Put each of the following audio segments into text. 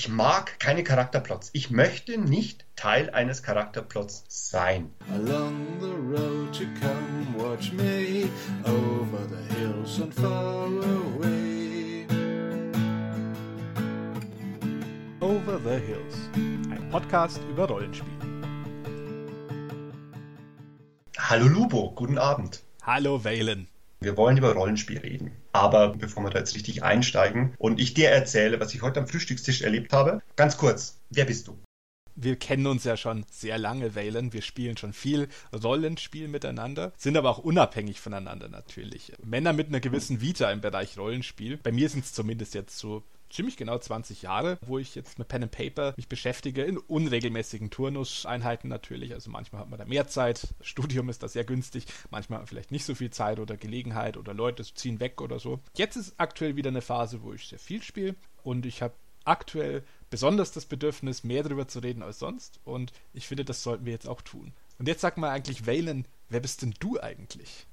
Ich mag keine Charakterplots. Ich möchte nicht Teil eines Charakterplots sein. Along the road to come watch me over the hills and far away. Over the Hills, ein Podcast über Rollenspiel. Hallo Lubo, guten Abend. Hallo Valen. Wir wollen über Rollenspiel reden. Aber bevor wir da jetzt richtig einsteigen und ich dir erzähle, was ich heute am Frühstückstisch erlebt habe, ganz kurz, wer bist du? wir kennen uns ja schon sehr lange, Valen. Wir spielen schon viel Rollenspiel miteinander, sind aber auch unabhängig voneinander natürlich. Männer mit einer gewissen Vita im Bereich Rollenspiel. Bei mir sind es zumindest jetzt so ziemlich genau 20 Jahre, wo ich jetzt mit Pen and Paper mich beschäftige, in unregelmäßigen Turnuseinheiten natürlich. Also manchmal hat man da mehr Zeit, Studium ist da sehr günstig, manchmal hat man vielleicht nicht so viel Zeit oder Gelegenheit oder Leute ziehen weg oder so. Jetzt ist aktuell wieder eine Phase, wo ich sehr viel spiele und ich habe aktuell besonders das Bedürfnis, mehr darüber zu reden als sonst und ich finde, das sollten wir jetzt auch tun. Und jetzt sag mal eigentlich, Valen, wer bist denn du eigentlich?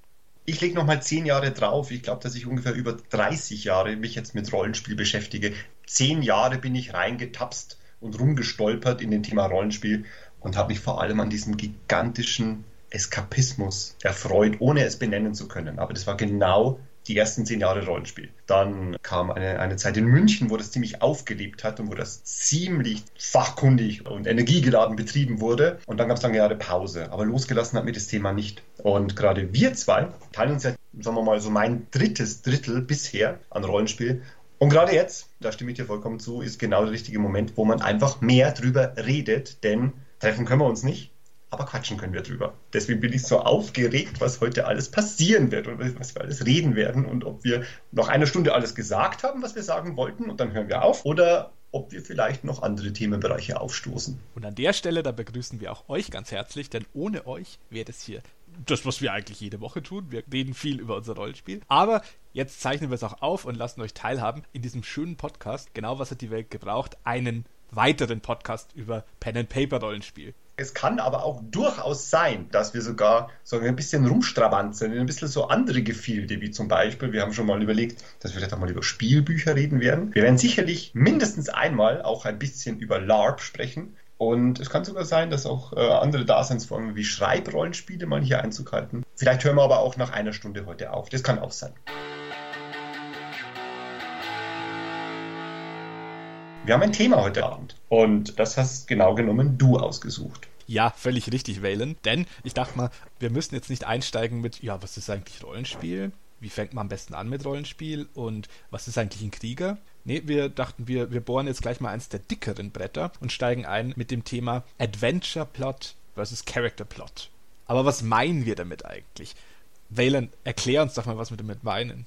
Ich lege nochmal zehn Jahre drauf. Ich glaube, dass ich ungefähr über 30 Jahre mich jetzt mit Rollenspiel beschäftige. Zehn Jahre bin ich reingetapst und rumgestolpert in den Thema Rollenspiel und habe mich vor allem an diesem gigantischen Eskapismus erfreut, ohne es benennen zu können. Aber das war genau die ersten zehn Jahre Rollenspiel. Dann kam eine, eine Zeit in München, wo das ziemlich aufgelebt hat und wo das ziemlich fachkundig und energiegeladen betrieben wurde. Und dann gab es lange Jahre Pause. Aber losgelassen hat mir das Thema nicht. Und gerade wir zwei teilen uns ja, sagen wir mal, so mein drittes Drittel bisher an Rollenspiel. Und gerade jetzt, da stimme ich dir vollkommen zu, ist genau der richtige Moment, wo man einfach mehr drüber redet, denn treffen können wir uns nicht aber quatschen können wir drüber. Deswegen bin ich so aufgeregt, was heute alles passieren wird und was wir alles reden werden und ob wir noch eine Stunde alles gesagt haben, was wir sagen wollten und dann hören wir auf oder ob wir vielleicht noch andere Themenbereiche aufstoßen. Und an der Stelle, da begrüßen wir auch euch ganz herzlich, denn ohne euch wäre das hier das, was wir eigentlich jede Woche tun. Wir reden viel über unser Rollenspiel. Aber jetzt zeichnen wir es auch auf und lassen euch teilhaben in diesem schönen Podcast. Genau was hat die Welt gebraucht? Einen weiteren Podcast über Pen and Paper Rollenspiel. Es kann aber auch durchaus sein, dass wir sogar so ein bisschen rumstrabanzeln, ein bisschen so andere Gefilde, wie zum Beispiel, wir haben schon mal überlegt, dass wir vielleicht auch mal über Spielbücher reden werden. Wir werden sicherlich mindestens einmal auch ein bisschen über LARP sprechen. Und es kann sogar sein, dass auch äh, andere Daseinsformen wie Schreibrollenspiele mal hier Einzug halten. Vielleicht hören wir aber auch nach einer Stunde heute auf. Das kann auch sein. Wir haben ein Thema heute Abend und das hast genau genommen du ausgesucht. Ja, völlig richtig, Valen. Denn ich dachte mal, wir müssen jetzt nicht einsteigen mit, ja, was ist eigentlich Rollenspiel? Wie fängt man am besten an mit Rollenspiel? Und was ist eigentlich ein Krieger? Nee, wir dachten, wir, wir bohren jetzt gleich mal eins der dickeren Bretter und steigen ein mit dem Thema Adventure Plot versus Character Plot. Aber was meinen wir damit eigentlich? Valen, erklär uns doch mal, was wir damit meinen.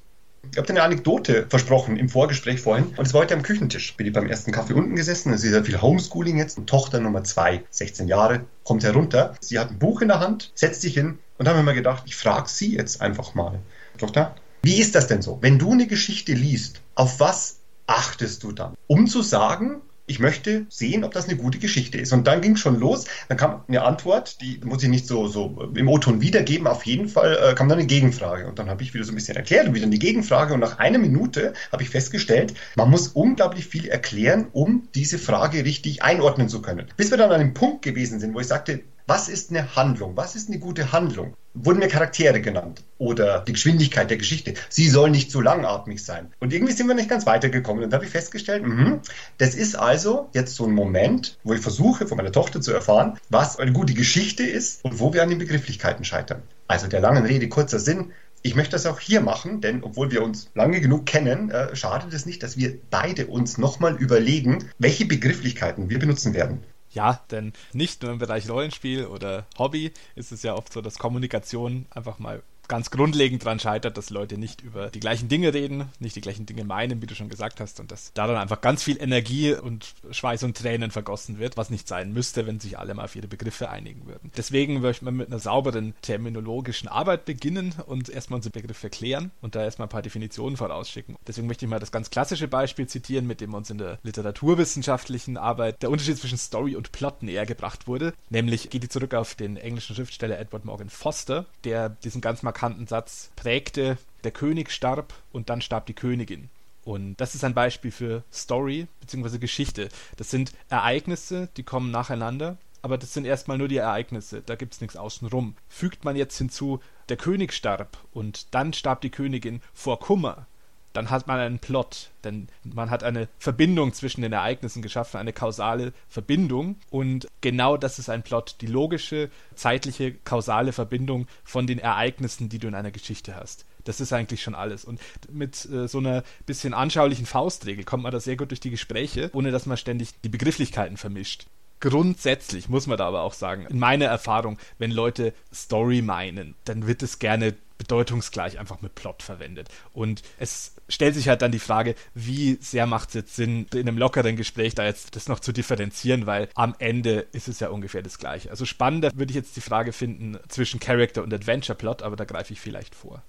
Ich habe dir eine Anekdote versprochen im Vorgespräch vorhin und es war heute am Küchentisch. Bin ich beim ersten Kaffee unten gesessen, es ist ja viel Homeschooling jetzt. Und Tochter Nummer zwei, 16 Jahre, kommt herunter. Sie hat ein Buch in der Hand, setzt sich hin und haben mir mal gedacht, ich frage sie jetzt einfach mal. Tochter, wie ist das denn so? Wenn du eine Geschichte liest, auf was achtest du dann? Um zu sagen, ich möchte sehen, ob das eine gute Geschichte ist. Und dann ging es schon los. Dann kam eine Antwort, die muss ich nicht so, so im O-Ton wiedergeben. Auf jeden Fall äh, kam dann eine Gegenfrage. Und dann habe ich wieder so ein bisschen erklärt und wieder eine Gegenfrage. Und nach einer Minute habe ich festgestellt, man muss unglaublich viel erklären, um diese Frage richtig einordnen zu können. Bis wir dann an einem Punkt gewesen sind, wo ich sagte, was ist eine Handlung? Was ist eine gute Handlung? Wurden mir Charaktere genannt oder die Geschwindigkeit der Geschichte. Sie soll nicht zu langatmig sein. Und irgendwie sind wir nicht ganz weitergekommen. Und da habe ich festgestellt, mh, das ist also jetzt so ein Moment, wo ich versuche, von meiner Tochter zu erfahren, was eine gute Geschichte ist und wo wir an den Begrifflichkeiten scheitern. Also der langen Rede kurzer Sinn. Ich möchte das auch hier machen, denn obwohl wir uns lange genug kennen, äh, schadet es nicht, dass wir beide uns nochmal überlegen, welche Begrifflichkeiten wir benutzen werden. Ja, denn nicht nur im Bereich Rollenspiel oder Hobby ist es ja oft so, dass Kommunikation einfach mal ganz grundlegend daran scheitert, dass Leute nicht über die gleichen Dinge reden, nicht die gleichen Dinge meinen, wie du schon gesagt hast, und dass da dann einfach ganz viel Energie und Schweiß und Tränen vergossen wird, was nicht sein müsste, wenn sich alle mal auf ihre Begriffe einigen würden. Deswegen möchte man mit einer sauberen terminologischen Arbeit beginnen und erstmal unsere Begriffe klären und da erstmal ein paar Definitionen vorausschicken. Deswegen möchte ich mal das ganz klassische Beispiel zitieren, mit dem uns in der literaturwissenschaftlichen Arbeit der Unterschied zwischen Story und Plot näher gebracht wurde. Nämlich geht die zurück auf den englischen Schriftsteller Edward Morgan Foster, der diesen ganz markanten markanten Satz prägte, der König starb und dann starb die Königin. Und das ist ein Beispiel für Story bzw. Geschichte. Das sind Ereignisse, die kommen nacheinander, aber das sind erstmal nur die Ereignisse, da gibt es nichts außenrum. Fügt man jetzt hinzu, der König starb und dann starb die Königin vor Kummer, dann hat man einen Plot, denn man hat eine Verbindung zwischen den Ereignissen geschaffen, eine kausale Verbindung und genau das ist ein Plot, die logische, zeitliche, kausale Verbindung von den Ereignissen, die du in einer Geschichte hast. Das ist eigentlich schon alles. Und mit äh, so einer bisschen anschaulichen Faustregel kommt man da sehr gut durch die Gespräche, ohne dass man ständig die Begrifflichkeiten vermischt. Grundsätzlich muss man da aber auch sagen, in meiner Erfahrung, wenn Leute Story meinen, dann wird es gerne bedeutungsgleich einfach mit Plot verwendet. Und es stellt sich halt dann die Frage, wie sehr macht es jetzt Sinn, in einem lockeren Gespräch da jetzt das noch zu differenzieren, weil am Ende ist es ja ungefähr das Gleiche. Also spannender würde ich jetzt die Frage finden zwischen Character und Adventure Plot, aber da greife ich vielleicht vor.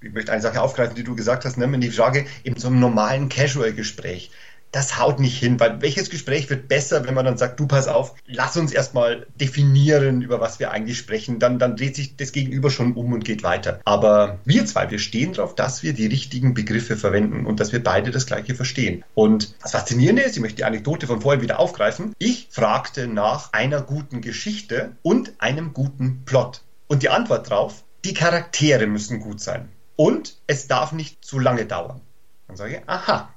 Ich möchte eine Sache aufgreifen, die du gesagt hast, nämlich die Frage in so einem normalen Casual-Gespräch das haut nicht hin, weil welches Gespräch wird besser, wenn man dann sagt, du pass auf, lass uns erstmal definieren, über was wir eigentlich sprechen, dann, dann dreht sich das Gegenüber schon um und geht weiter. Aber wir zwei, wir stehen darauf, dass wir die richtigen Begriffe verwenden und dass wir beide das Gleiche verstehen. Und das Faszinierende ist, ich möchte die Anekdote von vorhin wieder aufgreifen, ich fragte nach einer guten Geschichte und einem guten Plot. Und die Antwort drauf, die Charaktere müssen gut sein. Und es darf nicht zu lange dauern. Dann sage ich, aha,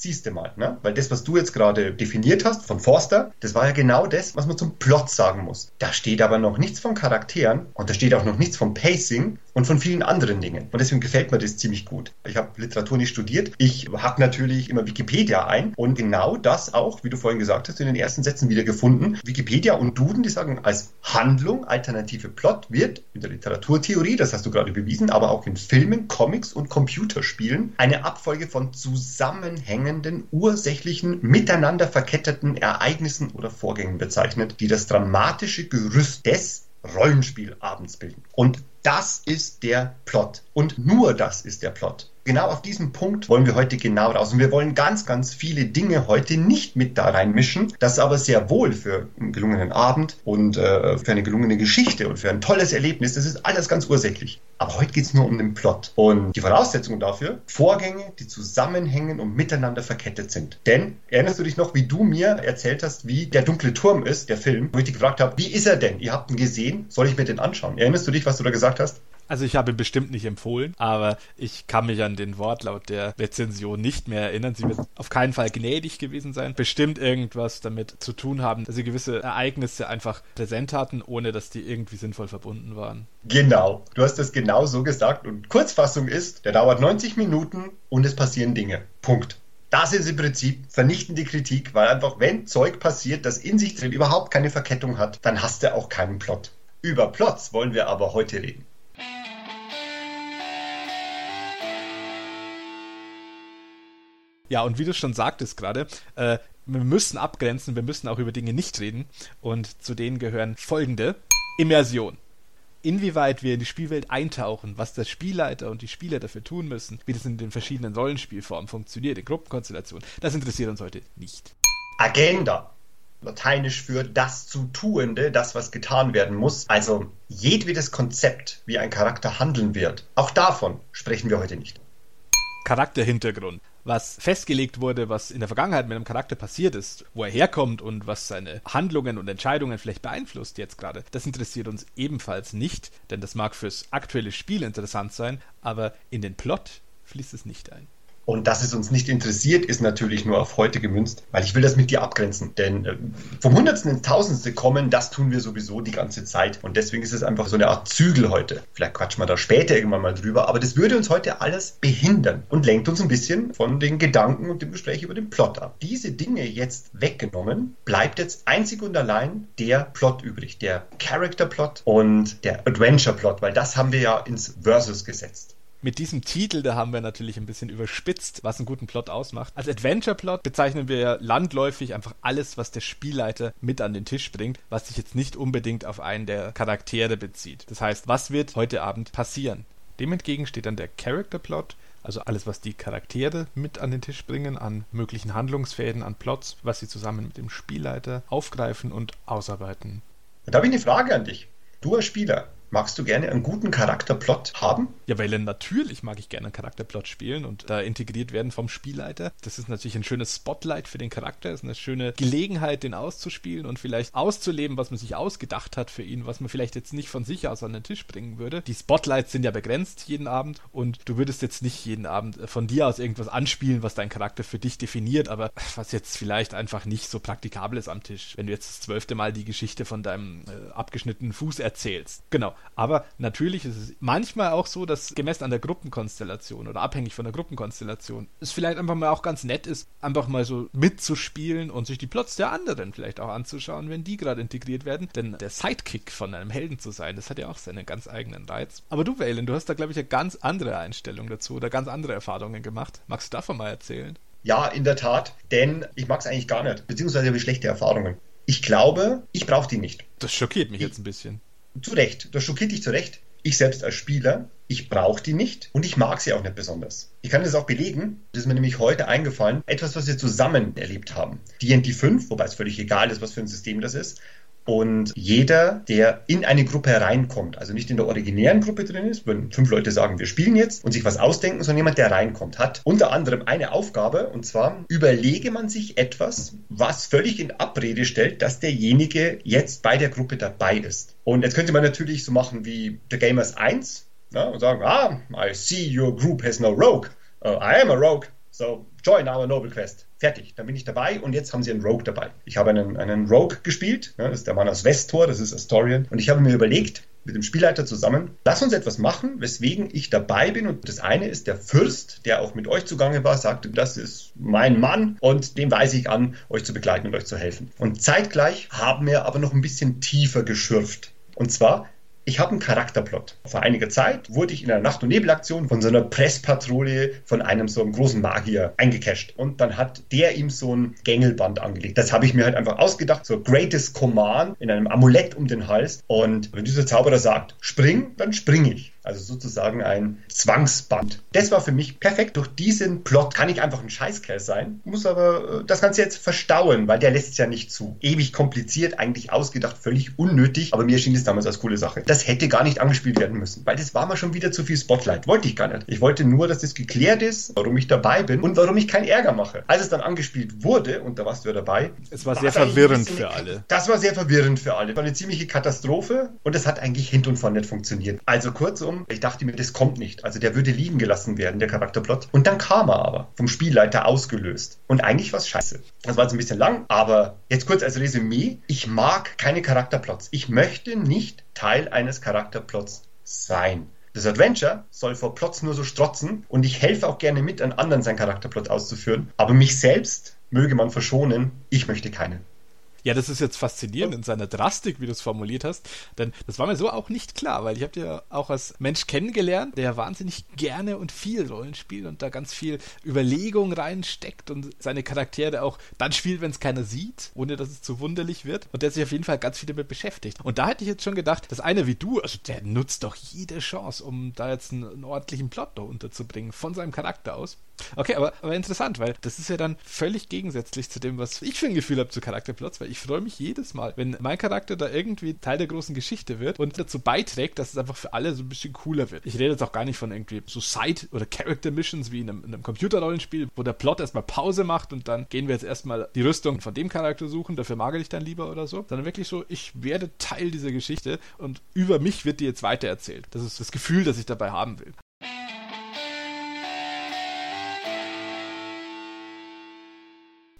siehst du mal, ne? Weil das, was du jetzt gerade definiert hast von Forster, das war ja genau das, was man zum Plot sagen muss. Da steht aber noch nichts von Charakteren und da steht auch noch nichts vom Pacing und von vielen anderen Dingen. Und deswegen gefällt mir das ziemlich gut. Ich habe Literatur nicht studiert. Ich hack natürlich immer Wikipedia ein und genau das auch, wie du vorhin gesagt hast, in den ersten Sätzen wieder gefunden. Wikipedia und Duden, die sagen, als Handlung alternative Plot wird in der Literaturtheorie, das hast du gerade bewiesen, aber auch in Filmen, Comics und Computerspielen eine Abfolge von zusammenhängenden, ursächlichen, miteinander verketteten Ereignissen oder Vorgängen bezeichnet, die das dramatische Gerüst des Rollenspielabends bilden. Und das ist der Plot. Und nur das ist der Plot. Genau auf diesen Punkt wollen wir heute genau raus. Und wir wollen ganz, ganz viele Dinge heute nicht mit da reinmischen. Das aber sehr wohl für einen gelungenen Abend und äh, für eine gelungene Geschichte und für ein tolles Erlebnis. Das ist alles ganz ursächlich. Aber heute geht es nur um den Plot. Und die Voraussetzungen dafür, Vorgänge, die zusammenhängen und miteinander verkettet sind. Denn, erinnerst du dich noch, wie du mir erzählt hast, wie der dunkle Turm ist, der Film, wo ich dich gefragt habe, wie ist er denn? Ihr habt ihn gesehen, soll ich mir den anschauen? Erinnerst du dich, was du da gesagt hast? Also ich habe ihn bestimmt nicht empfohlen, aber ich kann mich an den Wortlaut der Rezension nicht mehr erinnern. Sie wird auf keinen Fall gnädig gewesen sein. Bestimmt irgendwas damit zu tun haben, dass sie gewisse Ereignisse einfach präsent hatten, ohne dass die irgendwie sinnvoll verbunden waren. Genau, du hast es genau so gesagt. Und Kurzfassung ist, der dauert 90 Minuten und es passieren Dinge. Punkt. Das ist im Prinzip vernichtende Kritik, weil einfach, wenn Zeug passiert, das in sich drin überhaupt keine Verkettung hat, dann hast du auch keinen Plot. Über Plots wollen wir aber heute reden. Ja, und wie du schon sagtest gerade, äh, wir müssen abgrenzen, wir müssen auch über Dinge nicht reden. Und zu denen gehören folgende. Immersion. Inwieweit wir in die Spielwelt eintauchen, was der Spielleiter und die Spieler dafür tun müssen, wie das in den verschiedenen Rollenspielformen funktioniert, in Gruppenkonstellationen, das interessiert uns heute nicht. Agenda. Lateinisch für das zu Tuende, das, was getan werden muss. Also jedwedes Konzept, wie ein Charakter handeln wird. Auch davon sprechen wir heute nicht. Charakterhintergrund was festgelegt wurde, was in der Vergangenheit mit einem Charakter passiert ist, wo er herkommt und was seine Handlungen und Entscheidungen vielleicht beeinflusst jetzt gerade, das interessiert uns ebenfalls nicht, denn das mag fürs aktuelle Spiel interessant sein, aber in den Plot fließt es nicht ein. Und dass es uns nicht interessiert, ist natürlich nur auf heute gemünzt, weil ich will das mit dir abgrenzen. Denn äh, vom Hundertsten ins Tausendste kommen, das tun wir sowieso die ganze Zeit. Und deswegen ist es einfach so eine Art Zügel heute. Vielleicht quatschen wir da später irgendwann mal drüber, aber das würde uns heute alles behindern und lenkt uns ein bisschen von den Gedanken und dem Gespräch über den Plot ab. Diese Dinge jetzt weggenommen, bleibt jetzt einzig und allein der Plot übrig, der Character Plot und der Adventure Plot, weil das haben wir ja ins Versus gesetzt mit diesem Titel, da haben wir natürlich ein bisschen überspitzt, was einen guten Plot ausmacht. Als Adventure-Plot bezeichnen wir landläufig einfach alles, was der Spielleiter mit an den Tisch bringt, was sich jetzt nicht unbedingt auf einen der Charaktere bezieht. Das heißt, was wird heute Abend passieren? Dem entgegen steht dann der Character-Plot, also alles, was die Charaktere mit an den Tisch bringen, an möglichen Handlungsfäden, an Plots, was sie zusammen mit dem Spielleiter aufgreifen und ausarbeiten. Da habe ich eine Frage an dich. Du als Spieler, Magst du gerne einen guten Charakterplot haben? Ja, weil natürlich mag ich gerne einen Charakterplot spielen und da integriert werden vom Spielleiter. Das ist natürlich ein schönes Spotlight für den Charakter, ist eine schöne Gelegenheit, den auszuspielen und vielleicht auszuleben, was man sich ausgedacht hat für ihn, was man vielleicht jetzt nicht von sich aus an den Tisch bringen würde. Die Spotlights sind ja begrenzt jeden Abend und du würdest jetzt nicht jeden Abend von dir aus irgendwas anspielen, was dein Charakter für dich definiert, aber was jetzt vielleicht einfach nicht so praktikabel ist am Tisch, wenn du jetzt das zwölfte Mal die Geschichte von deinem äh, abgeschnittenen Fuß erzählst. Genau. Aber natürlich ist es manchmal auch so, dass gemessen an der Gruppenkonstellation oder abhängig von der Gruppenkonstellation es vielleicht einfach mal auch ganz nett ist, einfach mal so mitzuspielen und sich die Plots der anderen vielleicht auch anzuschauen, wenn die gerade integriert werden. Denn der Sidekick von einem Helden zu sein, das hat ja auch seinen ganz eigenen Reiz. Aber du, Valen, du hast da, glaube ich, eine ganz andere Einstellung dazu oder ganz andere Erfahrungen gemacht. Magst du davon mal erzählen? Ja, in der Tat, denn ich mag es eigentlich gar nicht, beziehungsweise habe ich schlechte Erfahrungen. Ich glaube, ich brauche die nicht. Das schockiert mich ich, jetzt ein bisschen. Zu Recht, das schockiert dich zu Recht. Ich selbst als Spieler, ich brauche die nicht und ich mag sie auch nicht besonders. Ich kann das auch belegen, das ist mir nämlich heute eingefallen, etwas, was wir zusammen erlebt haben. D&D 5, wobei es völlig egal ist, was für ein System das ist, und jeder, der in eine Gruppe hereinkommt, also nicht in der originären Gruppe drin ist, wenn fünf Leute sagen, wir spielen jetzt und sich was ausdenken, sondern jemand, der reinkommt, hat unter anderem eine Aufgabe und zwar überlege man sich etwas, was völlig in Abrede stellt, dass derjenige jetzt bei der Gruppe dabei ist. Und jetzt könnte man natürlich so machen wie The Gamers 1 ja, und sagen, ah, I see your group has no rogue. Uh, I am a rogue. So join our Noble Quest. Fertig, dann bin ich dabei und jetzt haben sie einen Rogue dabei. Ich habe einen, einen Rogue gespielt, ja, das ist der Mann aus Westtor, das ist Astorian. Und ich habe mir überlegt, mit dem Spielleiter zusammen, lass uns etwas machen, weswegen ich dabei bin. Und das eine ist der Fürst, der auch mit euch zugange war, sagte, das ist mein Mann und dem weise ich an, euch zu begleiten und euch zu helfen. Und zeitgleich haben wir aber noch ein bisschen tiefer geschürft. Und zwar ich habe einen Charakterplot. Vor einiger Zeit wurde ich in einer Nacht- und Nebelaktion von so einer Presspatrouille von einem so einem großen Magier eingecasht. Und dann hat der ihm so ein Gängelband angelegt. Das habe ich mir halt einfach ausgedacht. So Greatest Command in einem Amulett um den Hals. Und wenn dieser Zauberer sagt, spring, dann springe ich also sozusagen ein Zwangsband. Das war für mich perfekt. Durch diesen Plot kann ich einfach ein Scheißkerl sein, muss aber äh, das Ganze jetzt verstauen, weil der lässt es ja nicht zu. Ewig kompliziert, eigentlich ausgedacht, völlig unnötig, aber mir erschien es damals als coole Sache. Das hätte gar nicht angespielt werden müssen, weil das war mal schon wieder zu viel Spotlight. Wollte ich gar nicht. Ich wollte nur, dass das geklärt ist, warum ich dabei bin und warum ich keinen Ärger mache. Als es dann angespielt wurde, und da warst du ja dabei. Es war sehr verwirrend für alle. Das war sehr verwirrend für alle. War eine ziemliche Katastrophe und es hat eigentlich hin und vorne nicht funktioniert. Also kurzum, ich dachte mir, das kommt nicht. Also der würde liegen gelassen werden, der Charakterplot. Und dann kam er aber, vom Spielleiter ausgelöst. Und eigentlich war es scheiße. Das war jetzt ein bisschen lang, aber jetzt kurz als Resümee. Ich mag keine Charakterplots. Ich möchte nicht Teil eines Charakterplots sein. Das Adventure soll vor Plots nur so strotzen und ich helfe auch gerne mit, an anderen seinen Charakterplot auszuführen. Aber mich selbst möge man verschonen. Ich möchte keinen. Ja, das ist jetzt faszinierend in seiner Drastik, wie du es formuliert hast, denn das war mir so auch nicht klar, weil ich habe dir auch als Mensch kennengelernt, der wahnsinnig gerne und viel Rollen spielt und da ganz viel Überlegung reinsteckt und seine Charaktere auch dann spielt, wenn es keiner sieht, ohne dass es zu wunderlich wird und der sich auf jeden Fall ganz viel damit beschäftigt. Und da hätte ich jetzt schon gedacht, dass einer wie du, also der nutzt doch jede Chance, um da jetzt einen, einen ordentlichen Plot da unterzubringen, von seinem Charakter aus. Okay, aber, aber interessant, weil das ist ja dann völlig gegensätzlich zu dem, was ich für ein Gefühl habe zu Charakterplots, weil ich freue mich jedes Mal, wenn mein Charakter da irgendwie Teil der großen Geschichte wird und dazu beiträgt, dass es einfach für alle so ein bisschen cooler wird. Ich rede jetzt auch gar nicht von irgendwie so Side- oder Character-Missions wie in einem, in einem Computerrollenspiel, wo der Plot erstmal Pause macht und dann gehen wir jetzt erstmal die Rüstung von dem Charakter suchen, dafür mag ich dann lieber oder so, sondern wirklich so, ich werde Teil dieser Geschichte und über mich wird die jetzt weitererzählt. Das ist das Gefühl, das ich dabei haben will.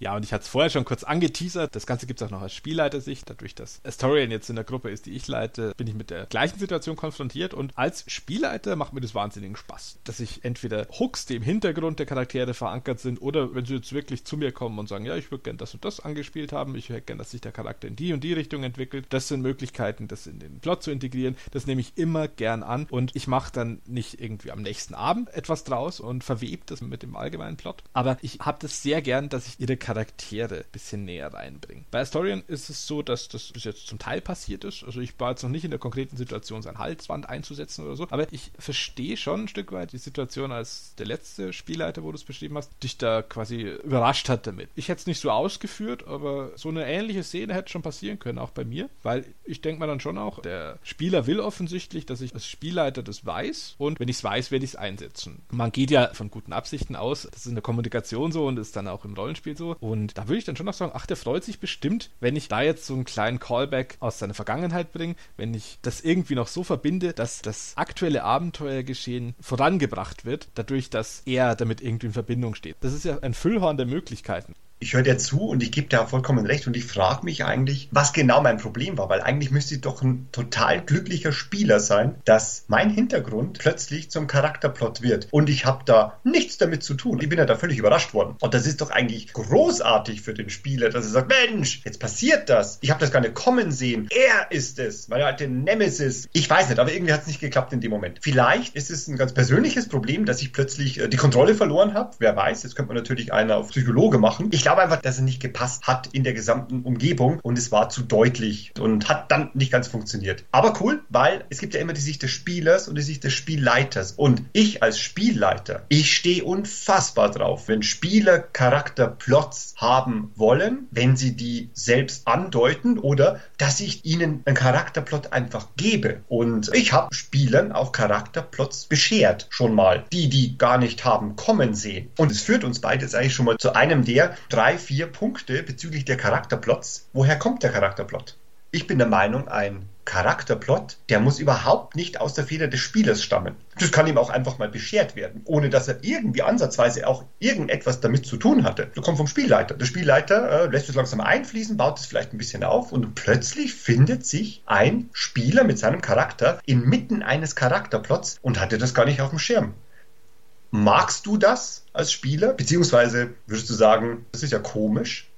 Ja, und ich hatte es vorher schon kurz angeteasert. Das Ganze gibt es auch noch aus Spielleitersicht. Dadurch, dass Astorian jetzt in der Gruppe ist, die ich leite, bin ich mit der gleichen Situation konfrontiert. Und als Spielleiter macht mir das wahnsinnigen Spaß. Dass ich entweder Hooks, die im Hintergrund der Charaktere verankert sind, oder wenn sie jetzt wirklich zu mir kommen und sagen, ja, ich würde gerne das und das angespielt haben, ich hätte gerne, dass sich der Charakter in die und die Richtung entwickelt. Das sind Möglichkeiten, das in den Plot zu integrieren. Das nehme ich immer gern an. Und ich mache dann nicht irgendwie am nächsten Abend etwas draus und verwebt das mit dem allgemeinen Plot. Aber ich habe das sehr gern, dass ich ihre Charaktere ein bisschen näher reinbringen. Bei Astorian ist es so, dass das bis jetzt zum Teil passiert ist. Also ich war jetzt noch nicht in der konkreten Situation, sein Halsband einzusetzen oder so, aber ich verstehe schon ein Stück weit die Situation, als der letzte Spielleiter, wo du es beschrieben hast, dich da quasi überrascht hat damit. Ich hätte es nicht so ausgeführt, aber so eine ähnliche Szene hätte schon passieren können, auch bei mir, weil ich denke mal dann schon auch, der Spieler will offensichtlich, dass ich als Spielleiter das weiß und wenn ich es weiß, werde ich es einsetzen. Man geht ja von guten Absichten aus, das ist in der Kommunikation so und ist dann auch im Rollenspiel so und da würde ich dann schon noch sagen, ach, der freut sich bestimmt, wenn ich da jetzt so einen kleinen Callback aus seiner Vergangenheit bringe, wenn ich das irgendwie noch so verbinde, dass das aktuelle Abenteuergeschehen vorangebracht wird, dadurch, dass er damit irgendwie in Verbindung steht. Das ist ja ein Füllhorn der Möglichkeiten ich höre dir zu und ich gebe dir vollkommen recht und ich frage mich eigentlich, was genau mein Problem war, weil eigentlich müsste ich doch ein total glücklicher Spieler sein, dass mein Hintergrund plötzlich zum Charakterplot wird und ich habe da nichts damit zu tun. Ich bin ja da völlig überrascht worden. Und das ist doch eigentlich großartig für den Spieler, dass er sagt, Mensch, jetzt passiert das. Ich habe das gar nicht kommen sehen. Er ist es, meine alte Nemesis. Ich weiß nicht, aber irgendwie hat es nicht geklappt in dem Moment. Vielleicht ist es ein ganz persönliches Problem, dass ich plötzlich äh, die Kontrolle verloren habe. Wer weiß, jetzt könnte man natürlich einer auf Psychologe machen. Ich glaube einfach, dass es nicht gepasst hat in der gesamten Umgebung und es war zu deutlich und hat dann nicht ganz funktioniert. Aber cool, weil es gibt ja immer die Sicht des Spielers und die Sicht des Spielleiters. Und ich als Spielleiter, ich stehe unfassbar drauf, wenn Spieler Charakterplots haben wollen, wenn sie die selbst andeuten oder dass ich ihnen einen Charakterplot einfach gebe. Und ich habe Spielern auch Charakterplots beschert, schon mal. Die, die gar nicht haben kommen sehen. Und es führt uns beides eigentlich schon mal zu einem der drei, vier Punkte bezüglich der Charakterplots. Woher kommt der Charakterplot? Ich bin der Meinung, ein Charakterplot, der muss überhaupt nicht aus der Feder des Spielers stammen. Das kann ihm auch einfach mal beschert werden, ohne dass er irgendwie ansatzweise auch irgendetwas damit zu tun hatte. Das kommt vom Spielleiter. Der Spielleiter äh, lässt es langsam einfließen, baut es vielleicht ein bisschen auf und plötzlich findet sich ein Spieler mit seinem Charakter inmitten eines Charakterplots und hatte das gar nicht auf dem Schirm. Magst du das als Spieler? Beziehungsweise würdest du sagen, das ist ja komisch?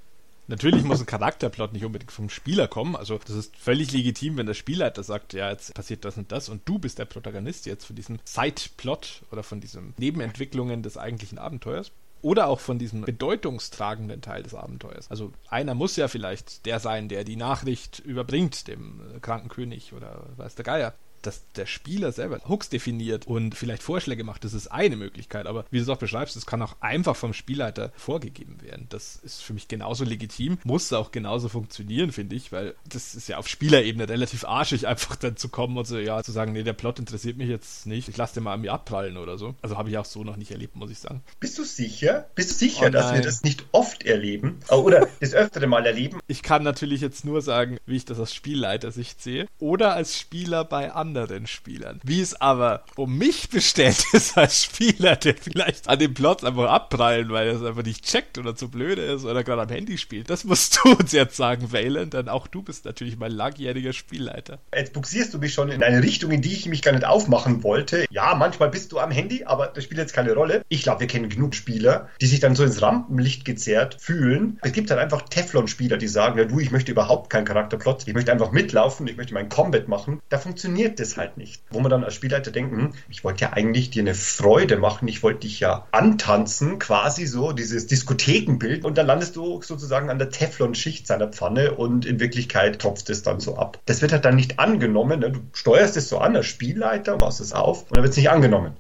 Natürlich muss ein Charakterplot nicht unbedingt vom Spieler kommen. Also das ist völlig legitim, wenn der Spielleiter sagt, ja, jetzt passiert das und das und du bist der Protagonist jetzt von diesem Side-Plot oder von diesen Nebenentwicklungen des eigentlichen Abenteuers. Oder auch von diesem bedeutungstragenden Teil des Abenteuers. Also einer muss ja vielleicht der sein, der die Nachricht überbringt, dem kranken König oder weiß der Geier dass der Spieler selber Hooks definiert und vielleicht Vorschläge macht, das ist eine Möglichkeit. Aber wie du es auch beschreibst, das kann auch einfach vom Spielleiter vorgegeben werden. Das ist für mich genauso legitim, muss auch genauso funktionieren, finde ich, weil das ist ja auf Spielerebene relativ arschig, einfach dann zu kommen und so, ja, zu sagen, nee, der Plot interessiert mich jetzt nicht, ich lasse den mal an mir abprallen oder so. Also habe ich auch so noch nicht erlebt, muss ich sagen. Bist du sicher? Bist du sicher, oh dass wir das nicht oft erleben? Oder das öftere Mal erleben? Ich kann natürlich jetzt nur sagen, wie ich das aus Spielleiter-Sicht sehe. Oder als Spieler bei anderen anderen Spielern. Wie es aber um mich bestellt ist als Spieler, der vielleicht an dem Plot einfach abprallen, weil er es einfach nicht checkt oder zu blöde ist oder gerade am Handy spielt. Das musst du uns jetzt sagen, Valen, denn auch du bist natürlich mein langjähriger Spielleiter. Jetzt buxierst du mich schon in eine Richtung, in die ich mich gar nicht aufmachen wollte. Ja, manchmal bist du am Handy, aber das spielt jetzt keine Rolle. Ich glaube, wir kennen genug Spieler, die sich dann so ins Rampenlicht gezerrt fühlen. Es gibt halt einfach Teflon-Spieler, die sagen, ja du, ich möchte überhaupt keinen Charakterplot, ich möchte einfach mitlaufen, ich möchte mein Combat machen. Da funktioniert das halt nicht. Wo man dann als Spielleiter denkt, hm, ich wollte ja eigentlich dir eine Freude machen, ich wollte dich ja antanzen, quasi so, dieses Diskothekenbild und dann landest du sozusagen an der Teflon-Schicht seiner Pfanne und in Wirklichkeit tropft es dann so ab. Das wird halt dann nicht angenommen, ne? du steuerst es so an als Spielleiter, machst es auf und dann wird es nicht angenommen.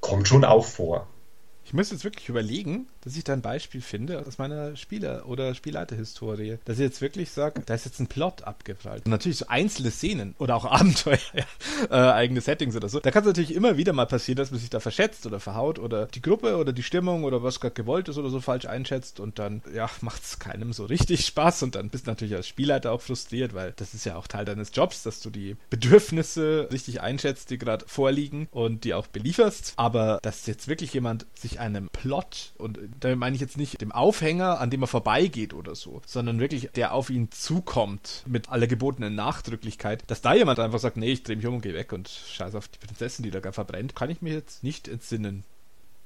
Kommt schon auch vor. Ich muss jetzt wirklich überlegen, dass ich da ein Beispiel finde aus meiner Spieler- oder Spielleiterhistorie, dass ich jetzt wirklich sage, da ist jetzt ein Plot abgeprallt. Und natürlich so einzelne Szenen oder auch Abenteuer, ja, äh, eigene Settings oder so. Da kann es natürlich immer wieder mal passieren, dass man sich da verschätzt oder verhaut oder die Gruppe oder die Stimmung oder was gerade gewollt ist oder so falsch einschätzt und dann, ja, macht es keinem so richtig Spaß und dann bist du natürlich als Spielleiter auch frustriert, weil das ist ja auch Teil deines Jobs, dass du die Bedürfnisse richtig einschätzt, die gerade vorliegen und die auch belieferst. Aber dass jetzt wirklich jemand sich einem Plot und damit meine ich jetzt nicht dem Aufhänger, an dem er vorbeigeht oder so, sondern wirklich der auf ihn zukommt mit aller gebotenen Nachdrücklichkeit, dass da jemand einfach sagt, nee, ich drehe mich um und gehe weg und scheiß auf die Prinzessin, die da verbrennt, kann ich mir jetzt nicht entsinnen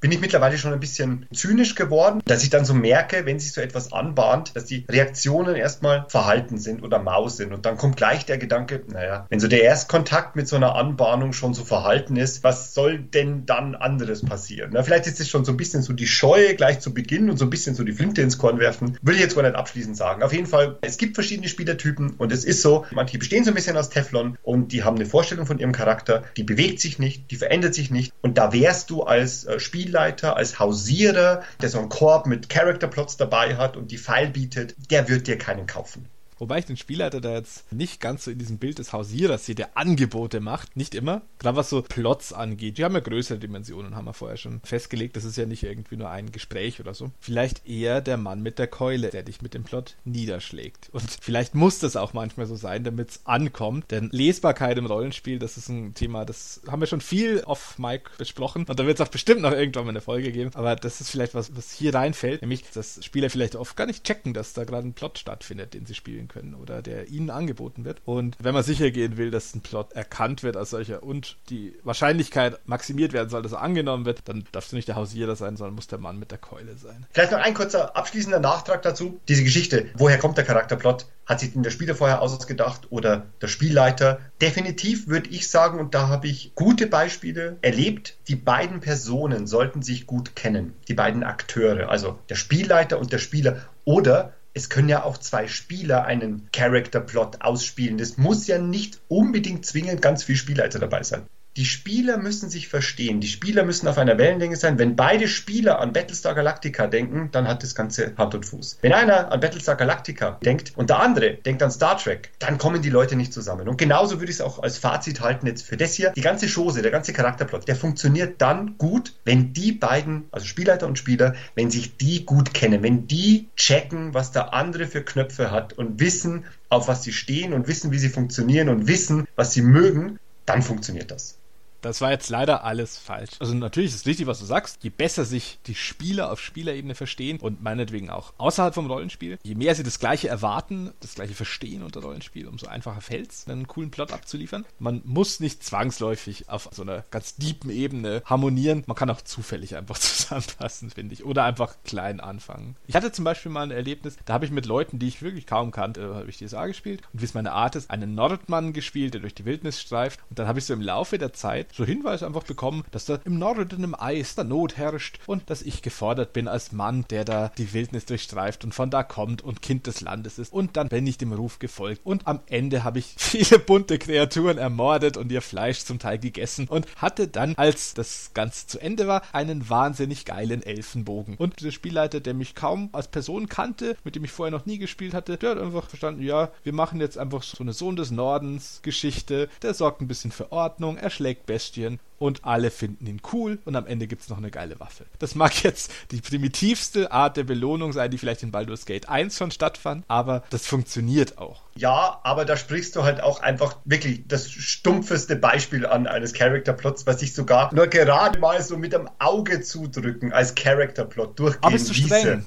bin ich mittlerweile schon ein bisschen zynisch geworden, dass ich dann so merke, wenn sich so etwas anbahnt, dass die Reaktionen erstmal verhalten sind oder mau sind. Und dann kommt gleich der Gedanke, naja, wenn so der Erstkontakt mit so einer Anbahnung schon so verhalten ist, was soll denn dann anderes passieren? Na, vielleicht ist es schon so ein bisschen so die Scheue gleich zu Beginn und so ein bisschen so die Flinte ins Korn werfen. Will ich jetzt wohl nicht abschließend sagen. Auf jeden Fall, es gibt verschiedene Spielertypen und es ist so, manche bestehen so ein bisschen aus Teflon und die haben eine Vorstellung von ihrem Charakter, die bewegt sich nicht, die verändert sich nicht. Und da wärst du als äh, Spielleiter, als Hausierer, der so einen Korb mit Character-Plots dabei hat und die Pfeil bietet, der wird dir keinen kaufen. Wobei ich den Spielleiter da jetzt nicht ganz so in diesem Bild des Hausierers sehe, der Angebote macht. Nicht immer. Gerade was so Plots angeht. Die haben ja größere Dimensionen, haben wir vorher schon festgelegt. Das ist ja nicht irgendwie nur ein Gespräch oder so. Vielleicht eher der Mann mit der Keule, der dich mit dem Plot niederschlägt. Und vielleicht muss das auch manchmal so sein, damit es ankommt. Denn Lesbarkeit im Rollenspiel, das ist ein Thema, das haben wir schon viel auf Mike besprochen. Und da wird es auch bestimmt noch irgendwann mal eine Folge geben. Aber das ist vielleicht was, was hier reinfällt. Nämlich, dass Spieler vielleicht oft gar nicht checken, dass da gerade ein Plot stattfindet, den sie spielen spielen können oder der ihnen angeboten wird. Und wenn man sicher gehen will, dass ein Plot erkannt wird als solcher und die Wahrscheinlichkeit maximiert werden soll, dass er angenommen wird, dann darfst du nicht der Hausierer sein, sondern muss der Mann mit der Keule sein. Vielleicht noch ein kurzer abschließender Nachtrag dazu. Diese Geschichte, woher kommt der Charakterplot? Hat sich denn der Spieler vorher ausgedacht oder der Spielleiter? Definitiv würde ich sagen, und da habe ich gute Beispiele erlebt, die beiden Personen sollten sich gut kennen. Die beiden Akteure, also der Spielleiter und der Spieler. Oder es können ja auch zwei Spieler einen Character-Plot ausspielen. Das muss ja nicht unbedingt zwingend ganz viel Spielleiter dabei sein. Die Spieler müssen sich verstehen. Die Spieler müssen auf einer Wellenlänge sein. Wenn beide Spieler an Battlestar Galactica denken, dann hat das Ganze Hand und Fuß. Wenn einer an Battlestar Galactica denkt und der andere denkt an Star Trek, dann kommen die Leute nicht zusammen. Und genauso würde ich es auch als Fazit halten jetzt für das hier. Die ganze Chose, der ganze Charakterplot, der funktioniert dann gut, wenn die beiden, also Spielleiter und Spieler, wenn sich die gut kennen, wenn die checken, was der andere für Knöpfe hat und wissen, auf was sie stehen und wissen, wie sie funktionieren und wissen, was sie mögen, dann funktioniert das. Das war jetzt leider alles falsch. Also natürlich ist es richtig, was du sagst. Je besser sich die Spieler auf Spielerebene verstehen und meinetwegen auch außerhalb vom Rollenspiel, je mehr sie das Gleiche erwarten, das Gleiche verstehen unter Rollenspiel, umso einfacher fällt es, einen coolen Plot abzuliefern. Man muss nicht zwangsläufig auf so einer ganz deepen Ebene harmonieren. Man kann auch zufällig einfach zusammenpassen, finde ich. Oder einfach klein anfangen. Ich hatte zum Beispiel mal ein Erlebnis, da habe ich mit Leuten, die ich wirklich kaum kannte, habe ich DSA gespielt. Und wie es meine Art ist, einen Nordmann gespielt, der durch die Wildnis streift. Und dann habe ich so im Laufe der Zeit so Hinweise einfach bekommen, dass da im Norden im Eis der Not herrscht und dass ich gefordert bin als Mann, der da die Wildnis durchstreift und von da kommt und Kind des Landes ist. Und dann bin ich dem Ruf gefolgt. Und am Ende habe ich viele bunte Kreaturen ermordet und ihr Fleisch zum Teil gegessen und hatte dann, als das Ganze zu Ende war, einen wahnsinnig geilen Elfenbogen. Und der Spielleiter, der mich kaum als Person kannte, mit dem ich vorher noch nie gespielt hatte, der hat einfach verstanden, ja, wir machen jetzt einfach so eine Sohn des Nordens Geschichte. Der sorgt ein bisschen für Ordnung, er schlägt Bestien Bestien und alle finden ihn cool und am Ende gibt es noch eine geile Waffe. Das mag jetzt die primitivste Art der Belohnung sein, die vielleicht in Baldur's Gate 1 schon stattfand, aber das funktioniert auch. Ja, aber da sprichst du halt auch einfach wirklich das stumpfeste Beispiel an eines Character-Plots, was ich sogar nur gerade mal so mit dem Auge zudrücken als Character-Plot durchgehen Aber bist du streng?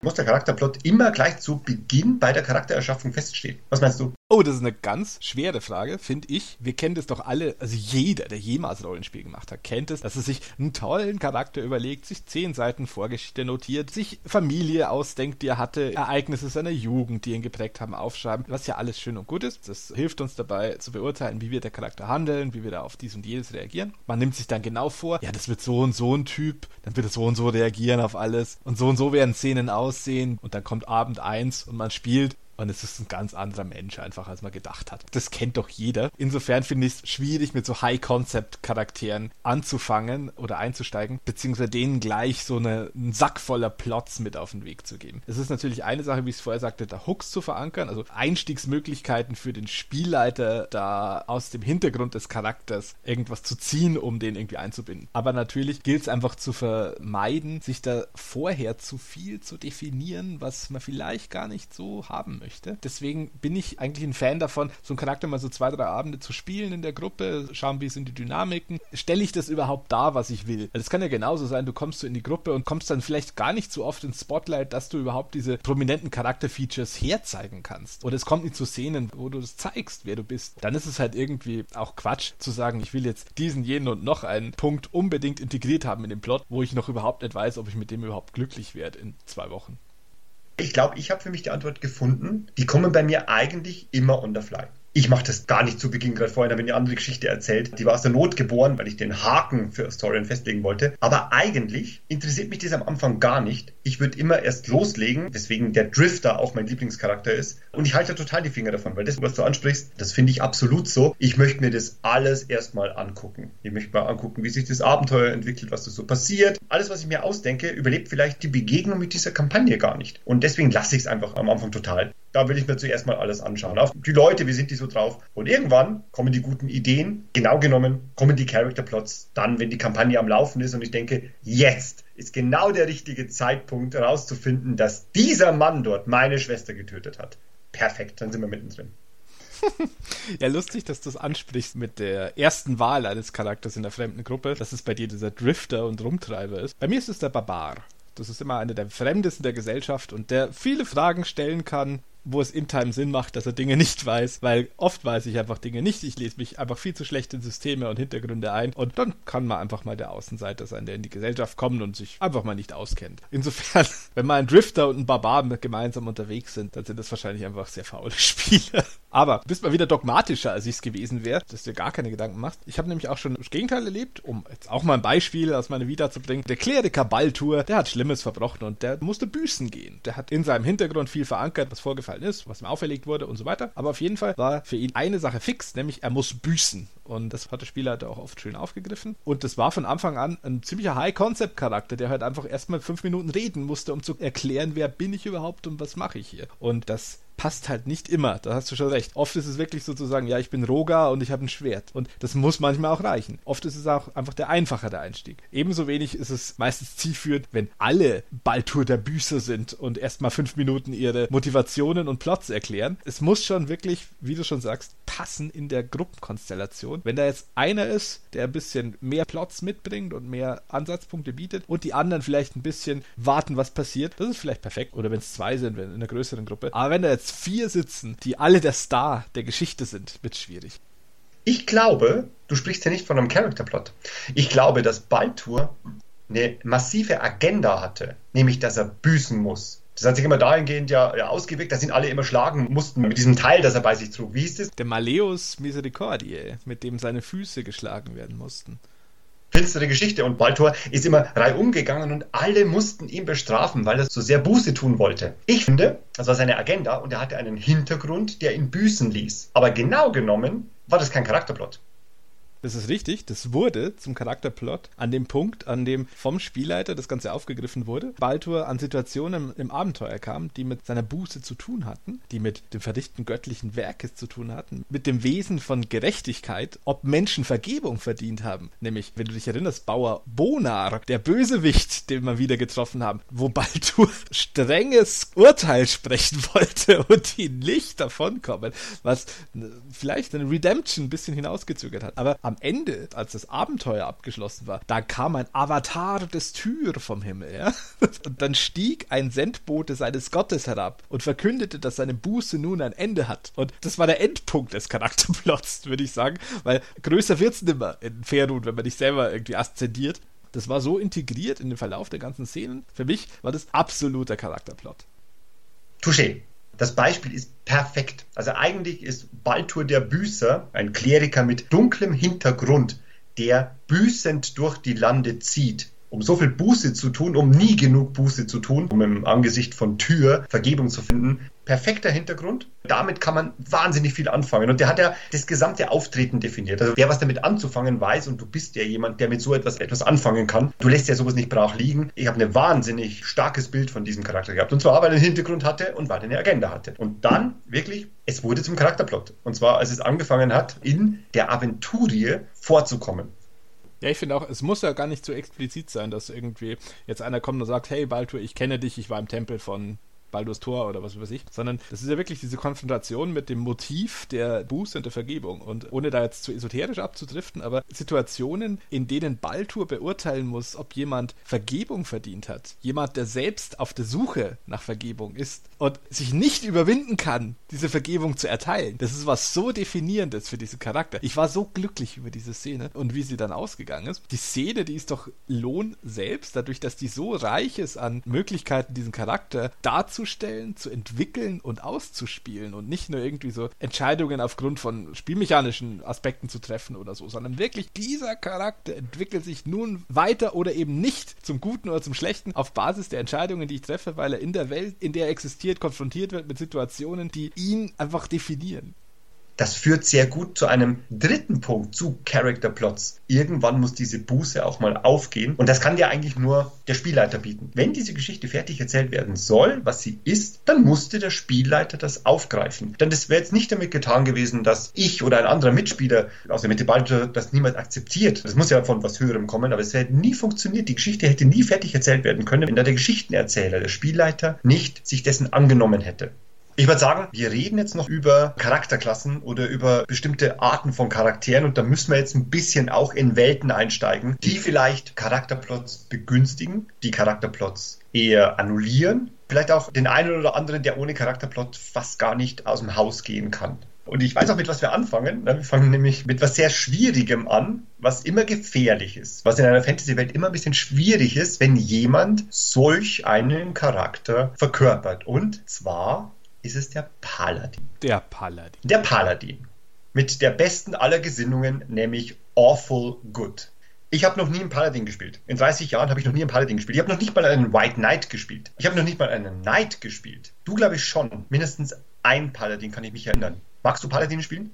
Muss der Charakterplot immer gleich zu Beginn bei der Charaktererschaffung feststehen. Was meinst du? Oh, das ist eine ganz schwere Frage, finde ich. Wir kennen das doch alle, also jeder, der jemals Rollenspiel gemacht hat, kennt es, dass er sich einen tollen Charakter überlegt, sich zehn Seiten Vorgeschichte notiert, sich Familie ausdenkt, die er hatte, Ereignisse seiner Jugend, die ihn geprägt haben, aufschreiben, was ja alles schön und gut ist. Das hilft uns dabei zu beurteilen, wie wir der Charakter handeln, wie wir da auf dies und jenes reagieren. Man nimmt sich dann genau vor, ja, das wird so und so ein Typ, dann wird er so und so reagieren auf alles und so und so werden Szenen aussehen und dann kommt Abend eins und man spielt und es ist ein ganz anderer Mensch einfach, als man gedacht hat. Das kennt doch jeder. Insofern finde ich es schwierig, mit so High-Concept-Charakteren anzufangen oder einzusteigen, beziehungsweise denen gleich so eine, einen Sack voller Plots mit auf den Weg zu geben. Es ist natürlich eine Sache, wie ich es vorher sagte, da Hooks zu verankern, also Einstiegsmöglichkeiten für den Spielleiter, da aus dem Hintergrund des Charakters irgendwas zu ziehen, um den irgendwie einzubinden. Aber natürlich gilt es einfach zu vermeiden, sich da vorher zu viel zu definieren, was man vielleicht gar nicht so haben möchte möchte. Deswegen bin ich eigentlich ein Fan davon, so einen Charakter mal so zwei, drei Abende zu spielen in der Gruppe, schauen, wie sind die Dynamiken. Stelle ich das überhaupt da, was ich will? Es kann ja genauso sein, du kommst so in die Gruppe und kommst dann vielleicht gar nicht so oft ins Spotlight, dass du überhaupt diese prominenten Charakterfeatures herzeigen kannst. Oder es kommt nicht zu Szenen, wo du das zeigst, wer du bist. Dann ist es halt irgendwie auch Quatsch zu sagen, ich will jetzt diesen, jenen und noch einen Punkt unbedingt integriert haben in den Plot, wo ich noch überhaupt nicht weiß, ob ich mit dem überhaupt glücklich werde in zwei Wochen. Ich glaube, ich habe für mich die Antwort gefunden. Die kommen bei mir eigentlich immer on the fly. Ich mache das gar nicht zu Beginn, gerade vorhin habe ich eine andere Geschichte erzählt. Die war aus der Not geboren, weil ich den Haken für Astorian festlegen wollte. Aber eigentlich interessiert mich das am Anfang gar nicht. Ich würde immer erst loslegen, weswegen der Drifter auch mein Lieblingscharakter ist. Und ich halte total die Finger davon, weil das, was du ansprichst, das finde ich absolut so. Ich möchte mir das alles erstmal angucken. Ich möchte mal angucken, wie sich das Abenteuer entwickelt, was da so passiert. Alles, was ich mir ausdenke, überlebt vielleicht die Begegnung mit dieser Kampagne gar nicht. Und deswegen lasse ich es einfach am Anfang total. Da will ich mir zuerst mal alles anschauen. Auf die Leute, wie sind die so drauf? Und irgendwann kommen die guten Ideen. Genau genommen kommen die Character Plots dann, wenn die Kampagne am Laufen ist und ich denke, jetzt ist genau der richtige Zeitpunkt herauszufinden, dass dieser Mann dort meine Schwester getötet hat. Perfekt, dann sind wir mittendrin. ja, lustig, dass du es ansprichst mit der ersten Wahl eines Charakters in der fremden Gruppe, dass es bei dir dieser Drifter und Rumtreiber ist. Bei mir ist es der Barbar. Das ist immer einer der Fremdesten der Gesellschaft und der viele Fragen stellen kann, wo es in Time Sinn macht, dass er Dinge nicht weiß, weil oft weiß ich einfach Dinge nicht. Ich lese mich einfach viel zu schlecht in Systeme und Hintergründe ein und dann kann man einfach mal der Außenseiter sein, der in die Gesellschaft kommt und sich einfach mal nicht auskennt. Insofern, wenn mal ein Drifter und ein Barbar gemeinsam unterwegs sind, dann sind das wahrscheinlich einfach sehr faule Spiele. Aber du bist mal wieder dogmatischer, als ich es gewesen wäre, dass du dir gar keine Gedanken machst. Ich habe nämlich auch schon das Gegenteil erlebt, um jetzt auch mal ein Beispiel aus meiner Vita zu bringen. Der Kleriker Baltur, der hat Schlimmes verbrochen und der musste büßen gehen. Der hat in seinem Hintergrund viel verankert, was vorgefallen ist, was ihm auferlegt wurde und so weiter. Aber auf jeden Fall war für ihn eine Sache fix, nämlich er muss büßen. Und das hat der Spielleiter auch oft schön aufgegriffen. Und das war von Anfang an ein ziemlicher High-Concept-Charakter, der halt einfach erstmal fünf Minuten reden musste, um zu erklären, wer bin ich überhaupt und was mache ich hier. Und das passt halt nicht immer. Da hast du schon recht. Oft ist es wirklich so zu sagen, ja, ich bin Roga und ich habe ein Schwert. Und das muss manchmal auch reichen. Oft ist es auch einfach der einfachere Einstieg. Ebenso wenig ist es meistens zielführend, wenn alle Baltur der Büßer sind und erstmal fünf Minuten ihre Motivationen und Plots erklären. Es muss schon wirklich, wie du schon sagst, passen in der Gruppenkonstellation. Wenn da jetzt einer ist, der ein bisschen mehr Plots mitbringt und mehr Ansatzpunkte bietet und die anderen vielleicht ein bisschen warten, was passiert, das ist vielleicht perfekt. Oder wenn es zwei sind, wenn in einer größeren Gruppe. Aber wenn da jetzt vier sitzen, die alle der Star der Geschichte sind, wird schwierig. Ich glaube, du sprichst ja nicht von einem Characterplot. Ich glaube, dass Baltur eine massive Agenda hatte, nämlich dass er büßen muss. Das hat sich immer dahingehend ja, ja ausgewirkt, dass ihn alle immer schlagen mussten mit diesem Teil, das er bei sich trug. Wie hieß das? Der Maleus Misericordiae, mit dem seine Füße geschlagen werden mussten finstere Geschichte. Und Baltor ist immer reihum gegangen und alle mussten ihn bestrafen, weil er so sehr Buße tun wollte. Ich finde, das war seine Agenda und er hatte einen Hintergrund, der ihn büßen ließ. Aber genau genommen war das kein Charakterplot. Das ist richtig, das wurde zum Charakterplot an dem Punkt, an dem vom Spielleiter das Ganze aufgegriffen wurde. Baltur an Situationen im, Abenteuer kam, die mit seiner Buße zu tun hatten, die mit dem Verdichten göttlichen Werkes zu tun hatten, mit dem Wesen von Gerechtigkeit, ob Menschen Vergebung verdient haben. Nämlich, wenn du dich erinnerst, Bauer Bonar, der Bösewicht, den wir wieder getroffen haben, wo Baltur strenges Urteil sprechen wollte und die nicht davonkommen, was vielleicht eine Redemption ein bisschen hinausgezögert hat. Aber am Ende, als das Abenteuer abgeschlossen war, da kam ein Avatar des Tyr vom Himmel, ja? Und dann stieg ein Sendbote seines Gottes herab und verkündete, dass seine Buße nun ein Ende hat. Und das war der Endpunkt des Charakterplots, würde ich sagen, weil größer wird's nimmer in Ferun, wenn man nicht selber irgendwie aszendiert. Das war so integriert in den Verlauf der ganzen Szenen. Für mich war das absoluter Charakterplot. Touché. Das Beispiel ist perfekt. Also eigentlich ist Baltur der Büßer ein Kleriker mit dunklem Hintergrund, der büßend durch die Lande zieht um so viel Buße zu tun, um nie genug Buße zu tun, um im Angesicht von Tür Vergebung zu finden. Perfekter Hintergrund. Damit kann man wahnsinnig viel anfangen. Und der hat ja das gesamte Auftreten definiert. Also wer was damit anzufangen weiß und du bist ja jemand, der mit so etwas etwas anfangen kann, du lässt ja sowas nicht brach liegen. Ich habe ein wahnsinnig starkes Bild von diesem Charakter gehabt. Und zwar, weil er einen Hintergrund hatte und weil er eine Agenda hatte. Und dann wirklich, es wurde zum Charakterplot. Und zwar, als es angefangen hat, in der Aventurie vorzukommen. Ja, ich finde auch, es muss ja gar nicht so explizit sein, dass irgendwie jetzt einer kommt und sagt, hey Baltur, ich kenne dich, ich war im Tempel von Baldur's Tor oder was weiß ich, sondern das ist ja wirklich diese Konfrontation mit dem Motiv der Buße und der Vergebung. Und ohne da jetzt zu esoterisch abzudriften, aber Situationen, in denen Baldur beurteilen muss, ob jemand Vergebung verdient hat, jemand, der selbst auf der Suche nach Vergebung ist und sich nicht überwinden kann, diese Vergebung zu erteilen. Das ist was so definierendes für diesen Charakter. Ich war so glücklich über diese Szene und wie sie dann ausgegangen ist. Die Szene, die ist doch Lohn selbst, dadurch, dass die so reich ist an Möglichkeiten, diesen Charakter darzustellen, zu entwickeln und auszuspielen und nicht nur irgendwie so Entscheidungen aufgrund von spielmechanischen Aspekten zu treffen oder so, sondern wirklich dieser Charakter entwickelt sich nun weiter oder eben nicht zum Guten oder zum Schlechten auf Basis der Entscheidungen, die ich treffe, weil er in der Welt, in der er existiert, konfrontiert wird mit Situationen, die ihn einfach definieren. Das führt sehr gut zu einem dritten Punkt, zu Character Plots. Irgendwann muss diese Buße auch mal aufgehen und das kann dir eigentlich nur der Spielleiter bieten. Wenn diese Geschichte fertig erzählt werden soll, was sie ist, dann musste der Spielleiter das aufgreifen. Denn das wäre jetzt nicht damit getan gewesen, dass ich oder ein anderer Mitspieler aus der Mitte Baldur das niemals akzeptiert. Das muss ja von was Höherem kommen, aber es hätte nie funktioniert. Die Geschichte hätte nie fertig erzählt werden können, wenn da der Geschichtenerzähler, der Spielleiter, nicht sich dessen angenommen hätte. Ich würde sagen, wir reden jetzt noch über Charakterklassen oder über bestimmte Arten von Charakteren und da müssen wir jetzt ein bisschen auch in Welten einsteigen, die vielleicht Charakterplots begünstigen, die Charakterplots eher annullieren, vielleicht auch den einen oder anderen, der ohne Charakterplot fast gar nicht aus dem Haus gehen kann. Und ich weiß auch, mit was wir anfangen. Wir fangen nämlich mit was sehr Schwierigem an, was immer gefährlich ist. Was in einer Fantasy-Welt immer ein bisschen schwierig ist, wenn jemand solch einen Charakter verkörpert. Und zwar ist es der Paladin. Der Paladin. Der Paladin. Mit der besten aller Gesinnungen, nämlich Awful Good. Ich habe noch nie einen Paladin gespielt. In 30 Jahren habe ich noch nie einen Paladin gespielt. Ich habe noch nicht mal einen White Knight gespielt. Ich habe noch nicht mal einen Knight gespielt. Du glaube ich schon. Mindestens ein Paladin kann ich mich erinnern. Magst du Paladin spielen?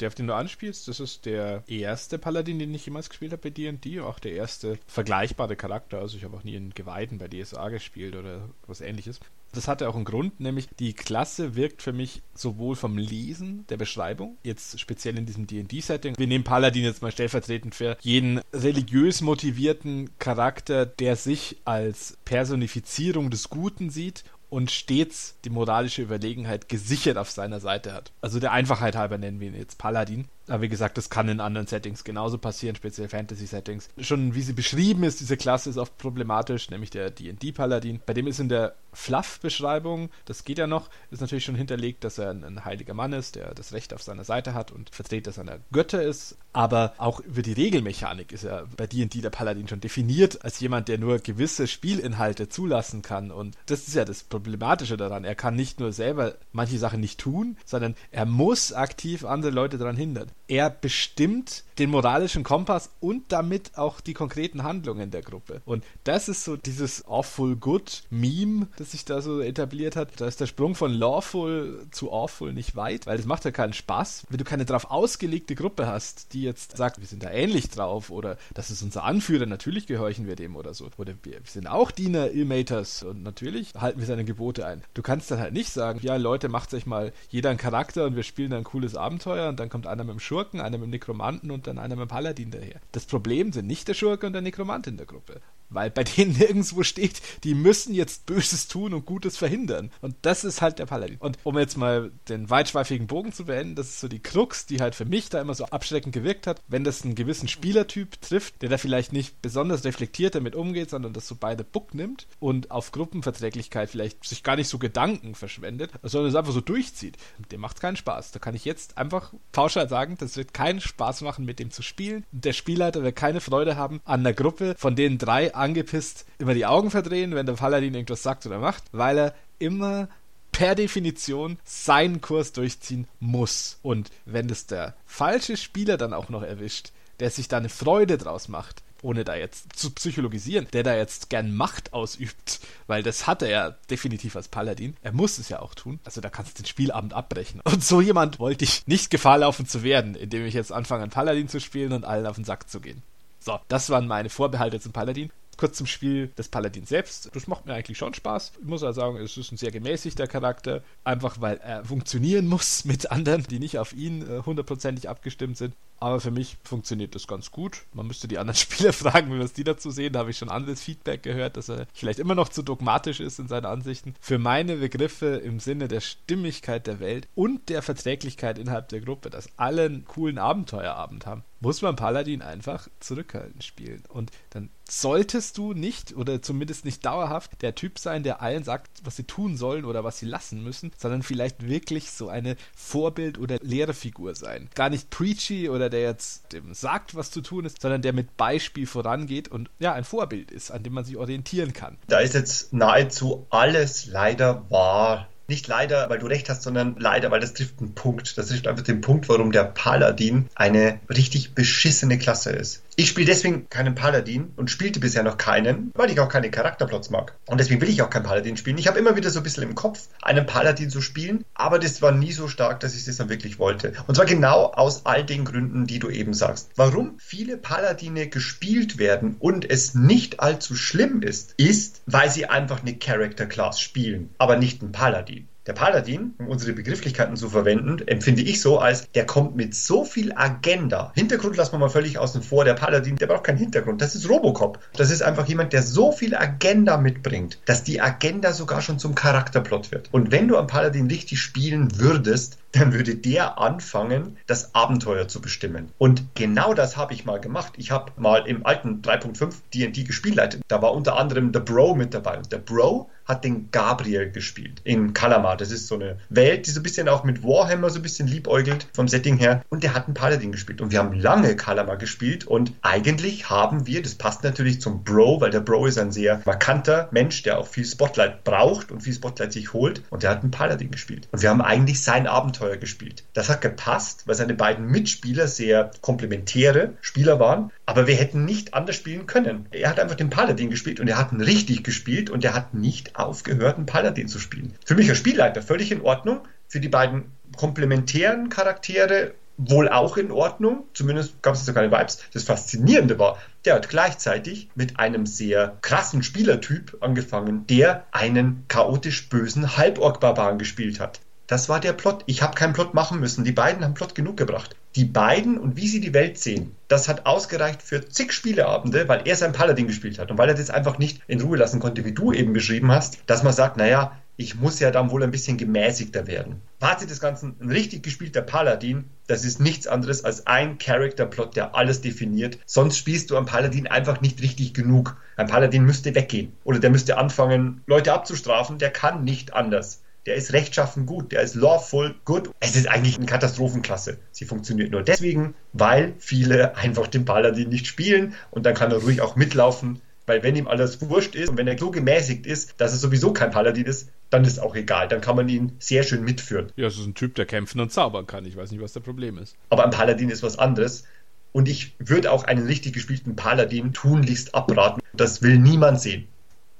Der, auf den du anspielst, das ist der erste Paladin, den ich jemals gespielt habe bei D&D, auch der erste vergleichbare Charakter. Also ich habe auch nie einen Geweihten bei DSA gespielt oder was ähnliches. Das hatte auch einen Grund, nämlich die Klasse wirkt für mich sowohl vom Lesen der Beschreibung, jetzt speziell in diesem D&D-Setting. Wir nehmen Paladin jetzt mal stellvertretend für jeden religiös motivierten Charakter, der sich als Personifizierung des Guten sieht und stets die moralische Überlegenheit gesichert auf seiner Seite hat. Also der Einfachheit halber nennen wir ihn jetzt Paladin. Aber wie gesagt, das kann in anderen Settings genauso passieren, speziell Fantasy-Settings. Schon wie sie beschrieben ist, diese Klasse ist oft problematisch, nämlich der D&D-Paladin. Bei dem ist in der Fluff-Beschreibung, das geht ja noch, ist natürlich schon hinterlegt, dass er ein, ein, heiliger Mann ist, der das Recht auf seiner Seite hat und Vertreter seiner Götter ist. Aber auch über die Regelmechanik ist er bei D&D der Paladin schon definiert als jemand, der nur gewisse Spielinhalte zulassen kann. Und das ist ja das Problematische daran. Er kann nicht nur selber manche Sachen nicht tun, sondern er muss aktiv andere Leute daran hindern er bestimmt den moralischen Kompass und damit auch die konkreten Handlungen der Gruppe. Und das ist so dieses Awful Good Meme, das sich da so etabliert hat. Da ist der Sprung von Lawful zu Awful nicht weit, weil das macht ja keinen Spaß, wenn du keine darauf ausgelegte Gruppe hast, die jetzt sagt, wir sind da ähnlich drauf oder das ist unser Anführer, natürlich gehorchen wir dem oder so. Oder wir, sind auch Diener Ilmaters und natürlich halten wir seine Gebote ein. Du kannst dann halt nicht sagen, ja Leute, macht euch mal jeder einen Charakter und wir spielen ein cooles Abenteuer und dann kommt einer mit dem Schurken, dem Nekromanten und dann dem Paladin daher. Das Problem sind nicht der Schurke und der Nekromant in der Gruppe. Weil bei denen nirgendwo steht, die müssen jetzt Böses tun und Gutes verhindern. Und das ist halt der Paladin. Und um jetzt mal den weitschweifigen Bogen zu beenden, das ist so die Krux, die halt für mich da immer so abschreckend gewirkt hat. Wenn das einen gewissen Spielertyp trifft, der da vielleicht nicht besonders reflektiert damit umgeht, sondern das so beide Book nimmt und auf Gruppenverträglichkeit vielleicht sich gar nicht so Gedanken verschwendet, sondern es einfach so durchzieht, dem macht keinen Spaß. Da kann ich jetzt einfach pauschal sagen, das wird keinen Spaß machen, mit dem zu spielen. Der Spielleiter wird keine Freude haben an der Gruppe, von denen drei angepisst immer die Augen verdrehen, wenn der Paladin irgendwas sagt oder macht, weil er immer per Definition seinen Kurs durchziehen muss. Und wenn das der falsche Spieler dann auch noch erwischt, der sich da eine Freude draus macht, ohne da jetzt zu psychologisieren, der da jetzt gern Macht ausübt, weil das hat er ja definitiv als Paladin. Er muss es ja auch tun. Also da kannst du den Spielabend abbrechen. Und so jemand wollte ich nicht Gefahr laufen zu werden, indem ich jetzt anfange, an Paladin zu spielen und allen auf den Sack zu gehen. So, das waren meine Vorbehalte zum Paladin. Kurz zum Spiel des Paladins selbst. Das macht mir eigentlich schon Spaß. Ich muss also sagen, es ist ein sehr gemäßigter Charakter. Einfach weil er funktionieren muss mit anderen, die nicht auf ihn äh, hundertprozentig abgestimmt sind. Aber für mich funktioniert das ganz gut. Man müsste die anderen Spieler fragen, was die dazu sehen. Da habe ich schon anderes Feedback gehört, dass er vielleicht immer noch zu dogmatisch ist in seinen Ansichten. Für meine Begriffe im Sinne der Stimmigkeit der Welt und der Verträglichkeit innerhalb der Gruppe, dass alle einen coolen Abenteuerabend haben, muss man Paladin einfach zurückhaltend spielen. Und dann solltest du nicht oder zumindest nicht dauerhaft der Typ sein, der allen sagt, was sie tun sollen oder was sie lassen müssen, sondern vielleicht wirklich so eine Vorbild- oder Lehrerfigur sein. Gar nicht preachy oder der jetzt dem sagt, was zu tun ist, sondern der mit Beispiel vorangeht und ja, ein Vorbild ist, an dem man sich orientieren kann. Da ist jetzt nahezu alles leider wahr nicht leider, weil du recht hast, sondern leider, weil das trifft einen Punkt. Das trifft einfach den Punkt, warum der Paladin eine richtig beschissene Klasse ist. Ich spiele deswegen keinen Paladin und spielte bisher noch keinen, weil ich auch keine Charakterplots mag. Und deswegen will ich auch keinen Paladin spielen. Ich habe immer wieder so ein bisschen im Kopf, einen Paladin zu spielen, aber das war nie so stark, dass ich das dann wirklich wollte. Und zwar genau aus all den Gründen, die du eben sagst. Warum viele Paladine gespielt werden und es nicht allzu schlimm ist, ist, weil sie einfach eine Character Class spielen, aber nicht einen Paladin. Der Paladin, um unsere Begrifflichkeiten zu verwenden, empfinde ich so als, der kommt mit so viel Agenda. Hintergrund lassen wir mal völlig außen vor. Der Paladin, der braucht keinen Hintergrund. Das ist Robocop. Das ist einfach jemand, der so viel Agenda mitbringt, dass die Agenda sogar schon zum Charakterplot wird. Und wenn du am Paladin richtig spielen würdest, dann würde der anfangen, das Abenteuer zu bestimmen. Und genau das habe ich mal gemacht. Ich habe mal im alten 3.5 D&D gespielt. Da war unter anderem The Bro mit dabei. Und der Bro hat den Gabriel gespielt in Kalamar. Das ist so eine Welt, die so ein bisschen auch mit Warhammer so ein bisschen liebäugelt vom Setting her. Und der hat einen Paladin gespielt. Und wir haben lange Kalamar gespielt. Und eigentlich haben wir, das passt natürlich zum Bro, weil der Bro ist ein sehr markanter Mensch, der auch viel Spotlight braucht und viel Spotlight sich holt. Und der hat einen Paladin gespielt. Und wir haben eigentlich sein Abenteuer gespielt. Das hat gepasst, weil seine beiden Mitspieler sehr komplementäre Spieler waren. Aber wir hätten nicht anders spielen können. Er hat einfach den Paladin gespielt und er hat ihn richtig gespielt und er hat nicht aufgehört, einen Paladin zu spielen. Für mich als Spielleiter völlig in Ordnung. Für die beiden komplementären Charaktere wohl auch in Ordnung. Zumindest gab es so keine Vibes. Das Faszinierende war, der hat gleichzeitig mit einem sehr krassen Spielertyp angefangen, der einen chaotisch bösen Halborg-Barbaren gespielt hat. Das war der Plot. Ich habe keinen Plot machen müssen. Die beiden haben Plot genug gebracht. Die beiden und wie sie die Welt sehen, das hat ausgereicht für zig Spieleabende, weil er sein Paladin gespielt hat und weil er das einfach nicht in Ruhe lassen konnte, wie du eben beschrieben hast, dass man sagt, naja, ich muss ja dann wohl ein bisschen gemäßigter werden. Fazit des Ganzen, ein richtig gespielter Paladin, das ist nichts anderes als ein Character-Plot, der alles definiert. Sonst spielst du am Paladin einfach nicht richtig genug. Ein Paladin müsste weggehen. Oder der müsste anfangen, Leute abzustrafen. Der kann nicht anders der ist rechtschaffen gut, der ist lawful gut. Es ist eigentlich eine Katastrophenklasse. Sie funktioniert nur deswegen, weil viele einfach den Paladin nicht spielen und dann kann er ruhig auch mitlaufen, weil wenn ihm alles wurscht ist und wenn er so gemäßigt ist, dass er sowieso kein Paladin ist, dann ist auch egal. Dann kann man ihn sehr schön mitführen. Ja, es ist ein Typ, der kämpfen und zaubern kann. Ich weiß nicht, was das Problem ist. Aber ein Paladin ist was anderes. Und ich würde auch einen richtig gespielten Paladin tunlichst abraten. Das will niemand sehen.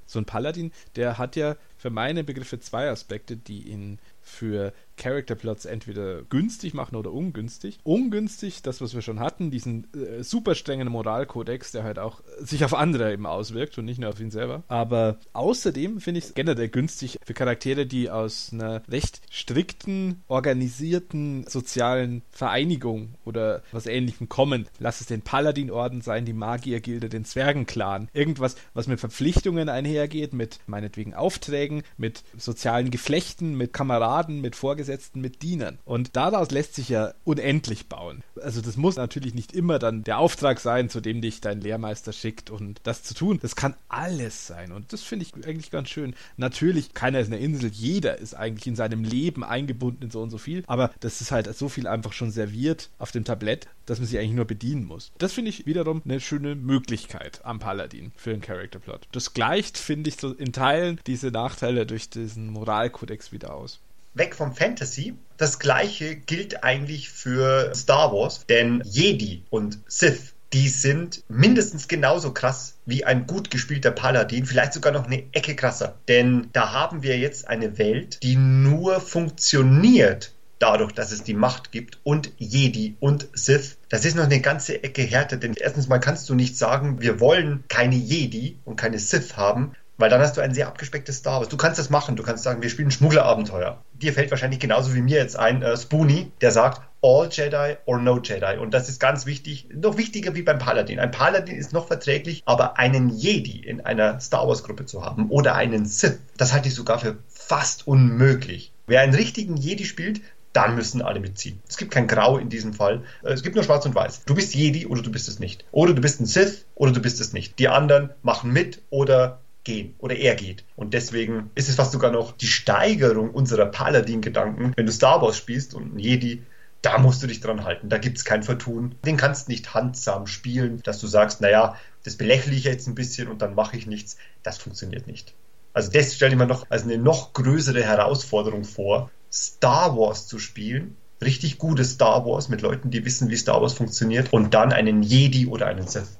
So ein Paladin, der hat ja für meine Begriffe zwei Aspekte, die ihn für Character-Plots entweder günstig machen oder ungünstig. Ungünstig, das, was wir schon hatten, diesen äh, super strengen Moralkodex, der halt auch sich auf andere eben auswirkt und nicht nur auf ihn selber. Aber außerdem finde ich es generell günstig für Charaktere, die aus einer recht strikten, organisierten sozialen Vereinigung oder was ähnlichem kommen. Lass es den Paladin-Orden sein, die Magiergilde, den Zwergenclan. Irgendwas, was mit Verpflichtungen einhergeht, mit meinetwegen Aufträgen, mit sozialen Geflechten, mit Kameraden, mit Vorgesetzten Vorgesetzten mit Dienern. Und daraus lässt sich ja unendlich bauen. Also das muss natürlich nicht immer dann der Auftrag sein, zu dem dich dein Lehrmeister schickt und das zu tun. Das kann alles sein. Und das finde ich eigentlich ganz schön. Natürlich, keiner ist eine Insel, jeder ist eigentlich in seinem Leben eingebunden in so und so viel. Aber das ist halt so viel einfach schon serviert auf dem Tablett, dass man sich eigentlich nur bedienen muss. Das finde ich wiederum eine schöne Möglichkeit am Paladin für einen Character-Plot. Das gleicht, finde ich, so in Teilen diese Nachteile durch diesen Moralkodex wieder aus weg vom Fantasy. Das gleiche gilt eigentlich für Star Wars, denn Jedi und Sith, die sind mindestens genauso krass wie ein gut gespielter Paladin, vielleicht sogar noch eine Ecke krasser. Denn da haben wir jetzt eine Welt, die nur funktioniert, dadurch, dass es die Macht gibt und Jedi und Sith, das ist noch eine ganze Ecke härter, denn erstens mal kannst du nicht sagen, wir wollen keine Jedi und keine Sith haben, weil dann hast du ein sehr abgespecktes Star Wars. Du kannst das machen, du kannst sagen, wir spielen Schmugglerabenteuer. Dir fällt wahrscheinlich genauso wie mir jetzt ein äh, Spoonie, der sagt, all Jedi or no Jedi. Und das ist ganz wichtig, noch wichtiger wie beim Paladin. Ein Paladin ist noch verträglich, aber einen Jedi in einer Star Wars Gruppe zu haben oder einen Sith, das halte ich sogar für fast unmöglich. Wer einen richtigen Jedi spielt, dann müssen alle mitziehen. Es gibt kein Grau in diesem Fall. Äh, es gibt nur Schwarz und Weiß. Du bist Jedi oder du bist es nicht. Oder du bist ein Sith oder du bist es nicht. Die anderen machen mit oder gehen oder er geht. Und deswegen ist es fast sogar noch die Steigerung unserer Paladin-Gedanken. Wenn du Star Wars spielst und ein Jedi, da musst du dich dran halten. Da gibt es kein Vertun. Den kannst nicht handsam spielen, dass du sagst, naja, das belächle ich jetzt ein bisschen und dann mache ich nichts. Das funktioniert nicht. Also das stelle ich mir noch als eine noch größere Herausforderung vor, Star Wars zu spielen, richtig gutes Star Wars mit Leuten, die wissen, wie Star Wars funktioniert und dann einen Jedi oder einen Sith.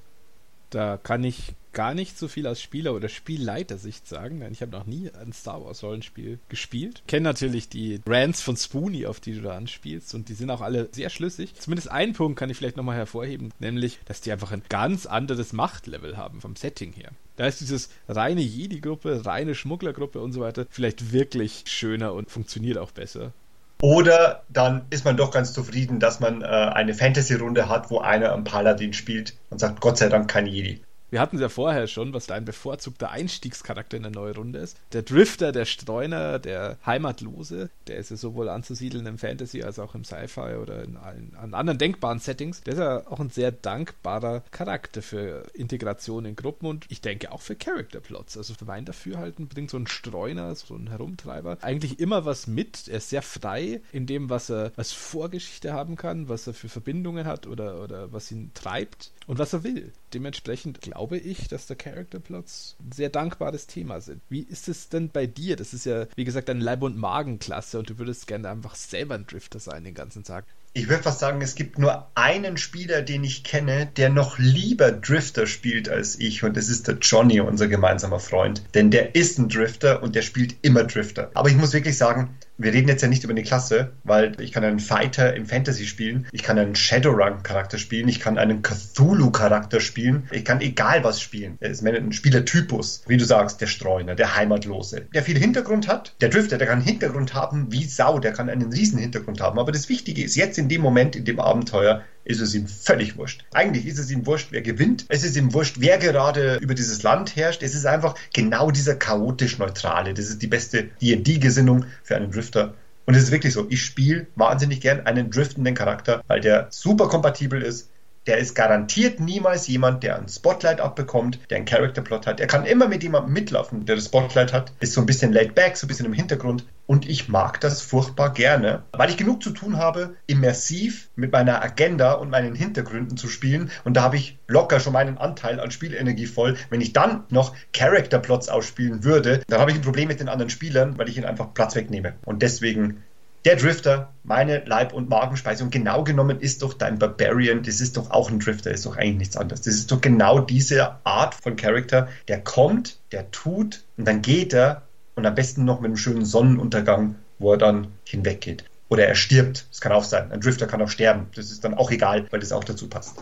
Da kann ich gar nicht so viel aus Spieler- oder Spielleitersicht sagen, denn ich habe noch nie ein Star Wars Rollenspiel gespielt. Kenne natürlich die Rants von Spoonie, auf die du da anspielst, und die sind auch alle sehr schlüssig. Zumindest einen Punkt kann ich vielleicht nochmal hervorheben, nämlich, dass die einfach ein ganz anderes Machtlevel haben vom Setting her. Da ist dieses reine Jedi-Gruppe, reine Schmugglergruppe und so weiter vielleicht wirklich schöner und funktioniert auch besser. Oder dann ist man doch ganz zufrieden, dass man äh, eine Fantasy-Runde hat, wo einer am Paladin spielt und sagt, Gott sei Dank kein Jedi. Wir hatten es ja vorher schon, was dein bevorzugter Einstiegscharakter in der neuen Runde ist. Der Drifter, der Streuner, der Heimatlose, der ist ja sowohl anzusiedeln im Fantasy als auch im Sci-Fi oder in allen an anderen denkbaren Settings. Der ist ja auch ein sehr dankbarer Charakter für Integration in Gruppen und ich denke auch für Character Plots. Also für mein Dafürhalten bringt so ein Streuner, so ein Herumtreiber eigentlich immer was mit. Er ist sehr frei in dem, was er als Vorgeschichte haben kann, was er für Verbindungen hat oder, oder was ihn treibt und was er will. Dementsprechend glaube ich, dass der Character Plots ein sehr dankbares Thema sind. Wie ist es denn bei dir? Das ist ja, wie gesagt, eine Leib- und Magenklasse und du würdest gerne einfach selber ein Drifter sein den ganzen Tag. Ich würde fast sagen, es gibt nur einen Spieler, den ich kenne, der noch lieber Drifter spielt als ich und das ist der Johnny, unser gemeinsamer Freund. Denn der ist ein Drifter und der spielt immer Drifter. Aber ich muss wirklich sagen, wir reden jetzt ja nicht über eine Klasse, weil ich kann einen Fighter im Fantasy spielen, ich kann einen Shadowrun-Charakter spielen, ich kann einen Cthulhu-Charakter spielen, ich kann egal was spielen. Er ist ein Spielertypus, wie du sagst, der Streuner, der Heimatlose, der viel Hintergrund hat. Der Drifter, der kann Hintergrund haben wie Sau, der kann einen riesen Hintergrund haben. Aber das Wichtige ist, jetzt in dem Moment, in dem Abenteuer, ist es ihm völlig wurscht. Eigentlich ist es ihm wurscht, wer gewinnt. Es ist ihm wurscht, wer gerade über dieses Land herrscht. Es ist einfach genau dieser chaotisch Neutrale. Das ist die beste D&D-Gesinnung für einen Drifter. Und es ist wirklich so, ich spiele wahnsinnig gern einen driftenden Charakter, weil der super kompatibel ist der ist garantiert niemals jemand, der ein Spotlight abbekommt, der einen Character-Plot hat. Er kann immer mit jemandem mitlaufen, der das Spotlight hat, ist so ein bisschen laid back, so ein bisschen im Hintergrund. Und ich mag das furchtbar gerne, weil ich genug zu tun habe, immersiv mit meiner Agenda und meinen Hintergründen zu spielen. Und da habe ich locker schon meinen Anteil an Spielenergie voll. Wenn ich dann noch Character-Plots ausspielen würde, dann habe ich ein Problem mit den anderen Spielern, weil ich ihnen einfach Platz wegnehme. Und deswegen der Drifter, meine Leib- und Magenspeise. Und genau genommen ist doch dein Barbarian, das ist doch auch ein Drifter, ist doch eigentlich nichts anderes. Das ist doch genau diese Art von Charakter, der kommt, der tut und dann geht er und am besten noch mit einem schönen Sonnenuntergang, wo er dann hinweggeht. Oder er stirbt. Das kann auch sein. Ein Drifter kann auch sterben. Das ist dann auch egal, weil das auch dazu passt.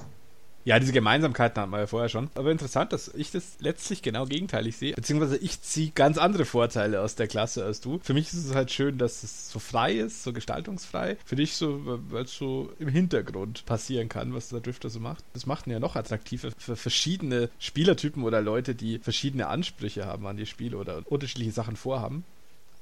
Ja, diese Gemeinsamkeiten hatten wir ja vorher schon. Aber interessant, dass ich das letztlich genau gegenteilig sehe. Beziehungsweise ich ziehe ganz andere Vorteile aus der Klasse als du. Für mich ist es halt schön, dass es so frei ist, so gestaltungsfrei. Für dich so, weil es so im Hintergrund passieren kann, was der Drifter so macht. Das macht ihn ja noch attraktiver für verschiedene Spielertypen oder Leute, die verschiedene Ansprüche haben an die Spiele oder unterschiedliche Sachen vorhaben.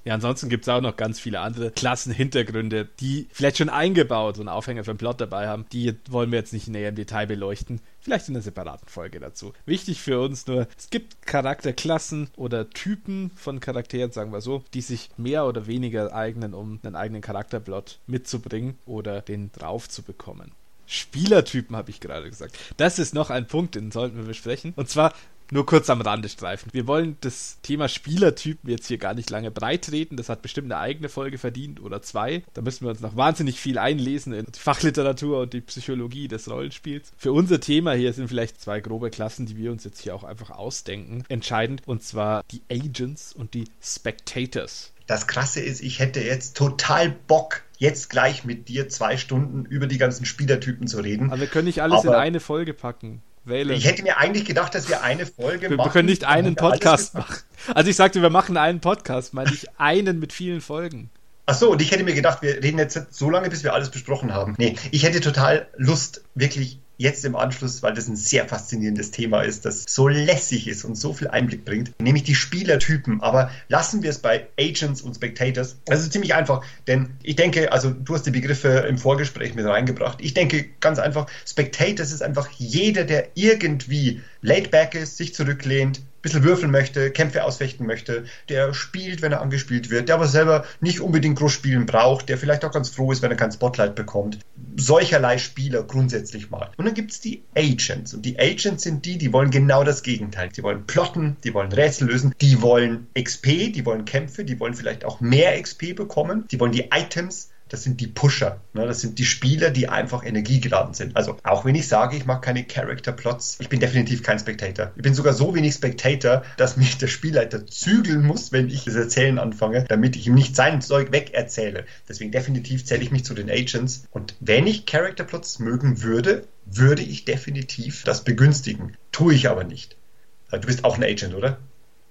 Ja, ansonsten gibt es auch noch ganz viele andere Klassenhintergründe, die vielleicht schon eingebaut und Aufhänger für den Plot dabei haben. Die wollen wir jetzt nicht näher im Detail beleuchten. Vielleicht in einer separaten Folge dazu. Wichtig für uns nur, es gibt Charakterklassen oder Typen von Charakteren, sagen wir so, die sich mehr oder weniger eignen, um einen eigenen Charakterplot mitzubringen oder den drauf zu bekommen. Spielertypen habe ich gerade gesagt. Das ist noch ein Punkt, den sollten wir besprechen. Und zwar nur kurz am Rande streifen. Wir wollen das Thema Spielertypen jetzt hier gar nicht lange breitreten. Das hat bestimmt eine eigene Folge verdient oder zwei. Da müssen wir uns noch wahnsinnig viel einlesen in die Fachliteratur und die Psychologie des Rollenspiels. Für unser Thema hier sind vielleicht zwei grobe Klassen, die wir uns jetzt hier auch einfach ausdenken, entscheidend. Und zwar die Agents und die Spectators Das Krasse ist, ich hätte jetzt total Bock, jetzt gleich mit dir zwei Stunden über die ganzen Spielertypen zu reden. Aber wir können nicht alles Aber in eine Folge packen. Wählen. Ich hätte mir eigentlich gedacht, dass wir eine Folge wir, machen. Wir können nicht einen Podcast machen. Also ich sagte, wir machen einen Podcast, meine ich einen mit vielen Folgen. Ach so, und ich hätte mir gedacht, wir reden jetzt so lange, bis wir alles besprochen haben. Nee, ich hätte total Lust, wirklich jetzt im Anschluss, weil das ein sehr faszinierendes Thema ist, das so lässig ist und so viel Einblick bringt, nämlich die Spielertypen. Aber lassen wir es bei Agents und Spectators. Das ist ziemlich einfach, denn ich denke, also du hast die Begriffe im Vorgespräch mit reingebracht. Ich denke ganz einfach, Spectators ist einfach jeder, der irgendwie laid back ist, sich zurücklehnt, bisschen würfeln möchte, Kämpfe ausfechten möchte, der spielt, wenn er angespielt wird, der aber selber nicht unbedingt groß spielen braucht, der vielleicht auch ganz froh ist, wenn er kein Spotlight bekommt. Solcherlei Spieler grundsätzlich mal. Und dann gibt es die Agents. Und die Agents sind die, die wollen genau das Gegenteil. Die wollen plotten, die wollen Rätsel lösen, die wollen XP, die wollen Kämpfe, die wollen vielleicht auch mehr XP bekommen, die wollen die Items das sind die Pusher. Ne? Das sind die Spieler, die einfach energiegeladen sind. Also auch wenn ich sage, ich mache keine Character Plots, ich bin definitiv kein Spectator. Ich bin sogar so wenig Spectator, dass mich der Spielleiter zügeln muss, wenn ich das Erzählen anfange, damit ich ihm nicht sein Zeug wegerzähle. Deswegen definitiv zähle ich mich zu den Agents. Und wenn ich Character Plots mögen würde, würde ich definitiv das begünstigen. Tue ich aber nicht. Du bist auch ein Agent, oder?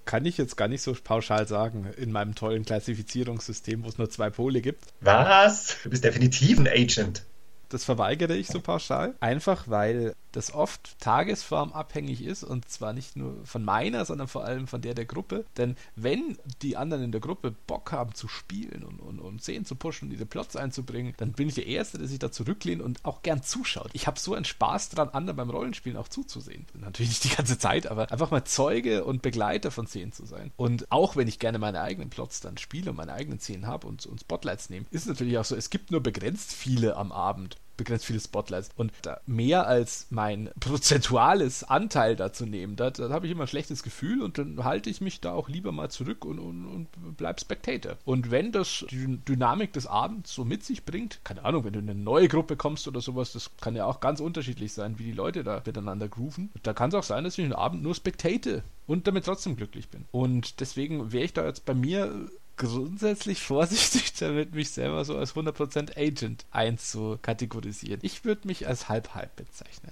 Kann ich jetzt gar nicht so pauschal sagen in meinem tollen Klassifizierungssystem, wo es nur zwei Pole gibt. Was? Du bist definitiv ein Agent. Das verweigere ich so pauschal. Einfach weil das oft tagesformabhängig ist und zwar nicht nur von meiner, sondern vor allem von der der Gruppe. Denn wenn die anderen in der Gruppe Bock haben zu spielen und, und, und Szenen zu pushen und diese Plots einzubringen, dann bin ich der Erste, der sich da zurücklehnt und auch gern zuschaut. Ich habe so einen Spaß dran, anderen beim Rollenspielen auch zuzusehen. Natürlich nicht die ganze Zeit, aber einfach mal Zeuge und Begleiter von Szenen zu sein. Und auch wenn ich gerne meine eigenen Plots dann spiele und meine eigenen Szenen habe und, und Spotlights nehme, ist natürlich auch so, es gibt nur begrenzt viele am Abend begrenzt viele Spotlights. Und mehr als mein prozentuales Anteil dazu nehmen, da, da habe ich immer ein schlechtes Gefühl und dann halte ich mich da auch lieber mal zurück und, und, und bleib Spectator. Und wenn das die Dynamik des Abends so mit sich bringt, keine Ahnung, wenn du in eine neue Gruppe kommst oder sowas, das kann ja auch ganz unterschiedlich sein, wie die Leute da miteinander grooven. Da kann es auch sein, dass ich den Abend nur Spectate und damit trotzdem glücklich bin. Und deswegen wäre ich da jetzt bei mir grundsätzlich vorsichtig damit, mich selber so als 100% Agent einzukategorisieren. Ich würde mich als halb-halb bezeichnen.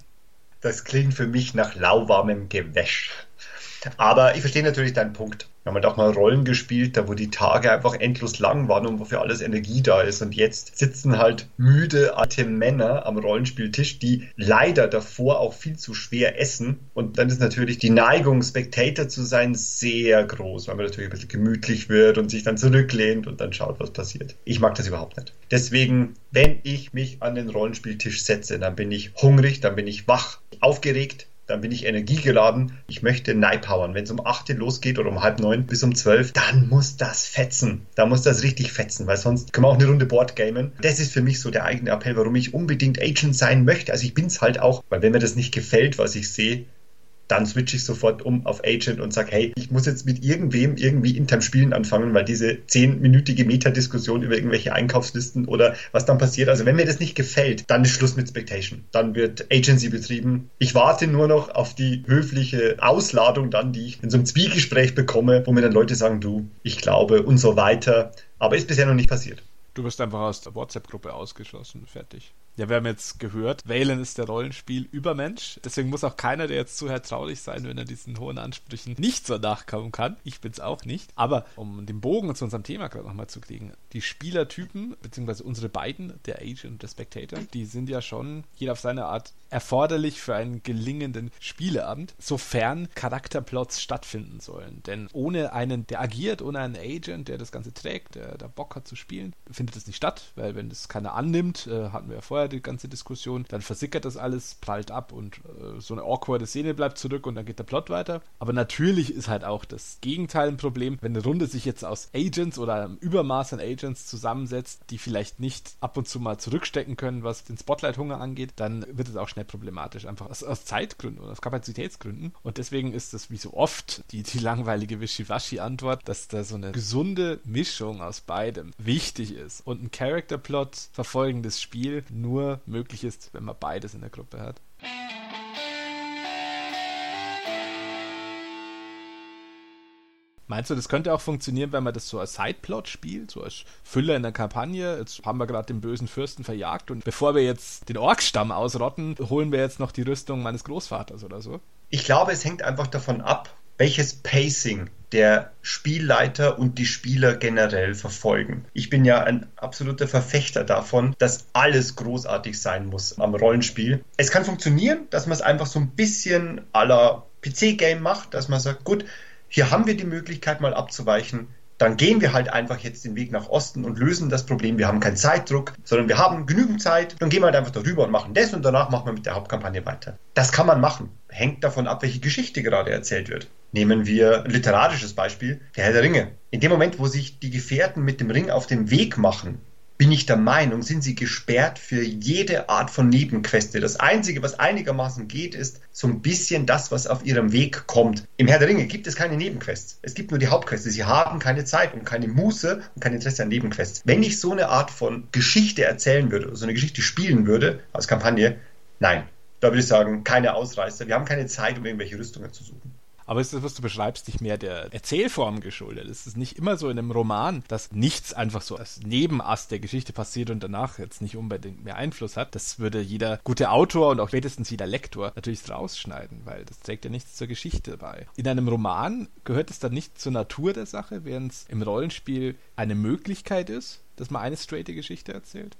Das klingt für mich nach lauwarmem Gewäsch. Aber ich verstehe natürlich deinen Punkt. Wir haben halt auch mal Rollen gespielt, da wo die Tage einfach endlos lang waren und wofür alles Energie da ist. Und jetzt sitzen halt müde alte Männer am Rollenspieltisch, die leider davor auch viel zu schwer essen. Und dann ist natürlich die Neigung, Spectator zu sein, sehr groß, weil man natürlich ein bisschen gemütlich wird und sich dann zurücklehnt und dann schaut, was passiert. Ich mag das überhaupt nicht. Deswegen, wenn ich mich an den Rollenspieltisch setze, dann bin ich hungrig, dann bin ich wach, aufgeregt, dann bin ich energiegeladen. Ich möchte Neipowern. Wenn es um 8 Uhr losgeht oder um halb neun bis um 12, dann muss das fetzen. Da muss das richtig fetzen, weil sonst können wir auch eine Runde Board gamen. Das ist für mich so der eigene Appell, warum ich unbedingt Agent sein möchte. Also ich bin es halt auch, weil wenn mir das nicht gefällt, was ich sehe, dann switche ich sofort um auf Agent und sage, hey, ich muss jetzt mit irgendwem irgendwie intern Spielen anfangen, weil diese zehnminütige Metadiskussion über irgendwelche Einkaufslisten oder was dann passiert, also wenn mir das nicht gefällt, dann ist Schluss mit Spectation. Dann wird Agency betrieben. Ich warte nur noch auf die höfliche Ausladung dann, die ich in so einem Zwiegespräch bekomme, wo mir dann Leute sagen, du, ich glaube und so weiter. Aber ist bisher noch nicht passiert. Du wirst einfach aus der WhatsApp-Gruppe ausgeschlossen. Fertig. Ja, wir haben jetzt gehört, Valen ist der Rollenspiel-Übermensch. Deswegen muss auch keiner, der jetzt zuhört, traurig sein, wenn er diesen hohen Ansprüchen nicht so nachkommen kann. Ich bin's auch nicht. Aber um den Bogen zu unserem Thema gerade nochmal zu kriegen, die Spielertypen, beziehungsweise unsere beiden, der Agent und der Spectator, die sind ja schon jeder auf seine Art erforderlich für einen gelingenden Spieleabend, sofern Charakterplots stattfinden sollen. Denn ohne einen, der agiert, ohne einen Agent, der das Ganze trägt, der da Bock hat zu spielen, findet es nicht statt, weil wenn das keiner annimmt, äh, hatten wir ja vorher die ganze Diskussion. Dann versickert das alles, prallt ab und äh, so eine awkwarde Szene bleibt zurück und dann geht der Plot weiter. Aber natürlich ist halt auch das Gegenteil ein Problem, wenn eine Runde sich jetzt aus Agents oder einem Übermaß an Agents zusammensetzt, die vielleicht nicht ab und zu mal zurückstecken können, was den Spotlight-Hunger angeht, dann wird es auch schnell problematisch, einfach aus, aus Zeitgründen oder aus Kapazitätsgründen. Und deswegen ist das wie so oft die, die langweilige Wischiwaschi-Antwort, dass da so eine gesunde Mischung aus beidem wichtig ist und ein Character-Plot verfolgendes Spiel nur möglich ist, wenn man beides in der Gruppe hat. Meinst du, das könnte auch funktionieren, wenn man das so als Sideplot spielt, so als Füller in der Kampagne? Jetzt haben wir gerade den bösen Fürsten verjagt und bevor wir jetzt den Orkstamm ausrotten, holen wir jetzt noch die Rüstung meines Großvaters oder so? Ich glaube, es hängt einfach davon ab, welches Pacing der Spielleiter und die Spieler generell verfolgen. Ich bin ja ein absoluter Verfechter davon, dass alles großartig sein muss am Rollenspiel. Es kann funktionieren, dass man es einfach so ein bisschen aller PC-Game macht, dass man sagt, gut, hier haben wir die Möglichkeit mal abzuweichen dann gehen wir halt einfach jetzt den Weg nach Osten und lösen das Problem. Wir haben keinen Zeitdruck, sondern wir haben genügend Zeit. Dann gehen wir halt einfach darüber und machen das und danach machen wir mit der Hauptkampagne weiter. Das kann man machen. Hängt davon ab, welche Geschichte gerade erzählt wird. Nehmen wir ein literarisches Beispiel, der Herr der Ringe. In dem Moment, wo sich die Gefährten mit dem Ring auf den Weg machen, bin ich der Meinung, sind sie gesperrt für jede Art von Nebenqueste. Das Einzige, was einigermaßen geht, ist so ein bisschen das, was auf ihrem Weg kommt. Im Herr der Ringe gibt es keine Nebenquests. Es gibt nur die Hauptqueste. Sie haben keine Zeit und keine Muße und kein Interesse an Nebenquests. Wenn ich so eine Art von Geschichte erzählen würde, so eine Geschichte spielen würde als Kampagne, nein. Da würde ich sagen, keine Ausreißer. Wir haben keine Zeit, um irgendwelche Rüstungen zu suchen. Aber ist das, was du beschreibst, nicht mehr der Erzählform geschuldet? Es ist nicht immer so in einem Roman, dass nichts einfach so als Nebenast der Geschichte passiert und danach jetzt nicht unbedingt mehr Einfluss hat. Das würde jeder gute Autor und auch spätestens jeder Lektor natürlich rausschneiden, weil das trägt ja nichts zur Geschichte bei. In einem Roman gehört es dann nicht zur Natur der Sache, während es im Rollenspiel eine Möglichkeit ist, dass man eine straighte Geschichte erzählt?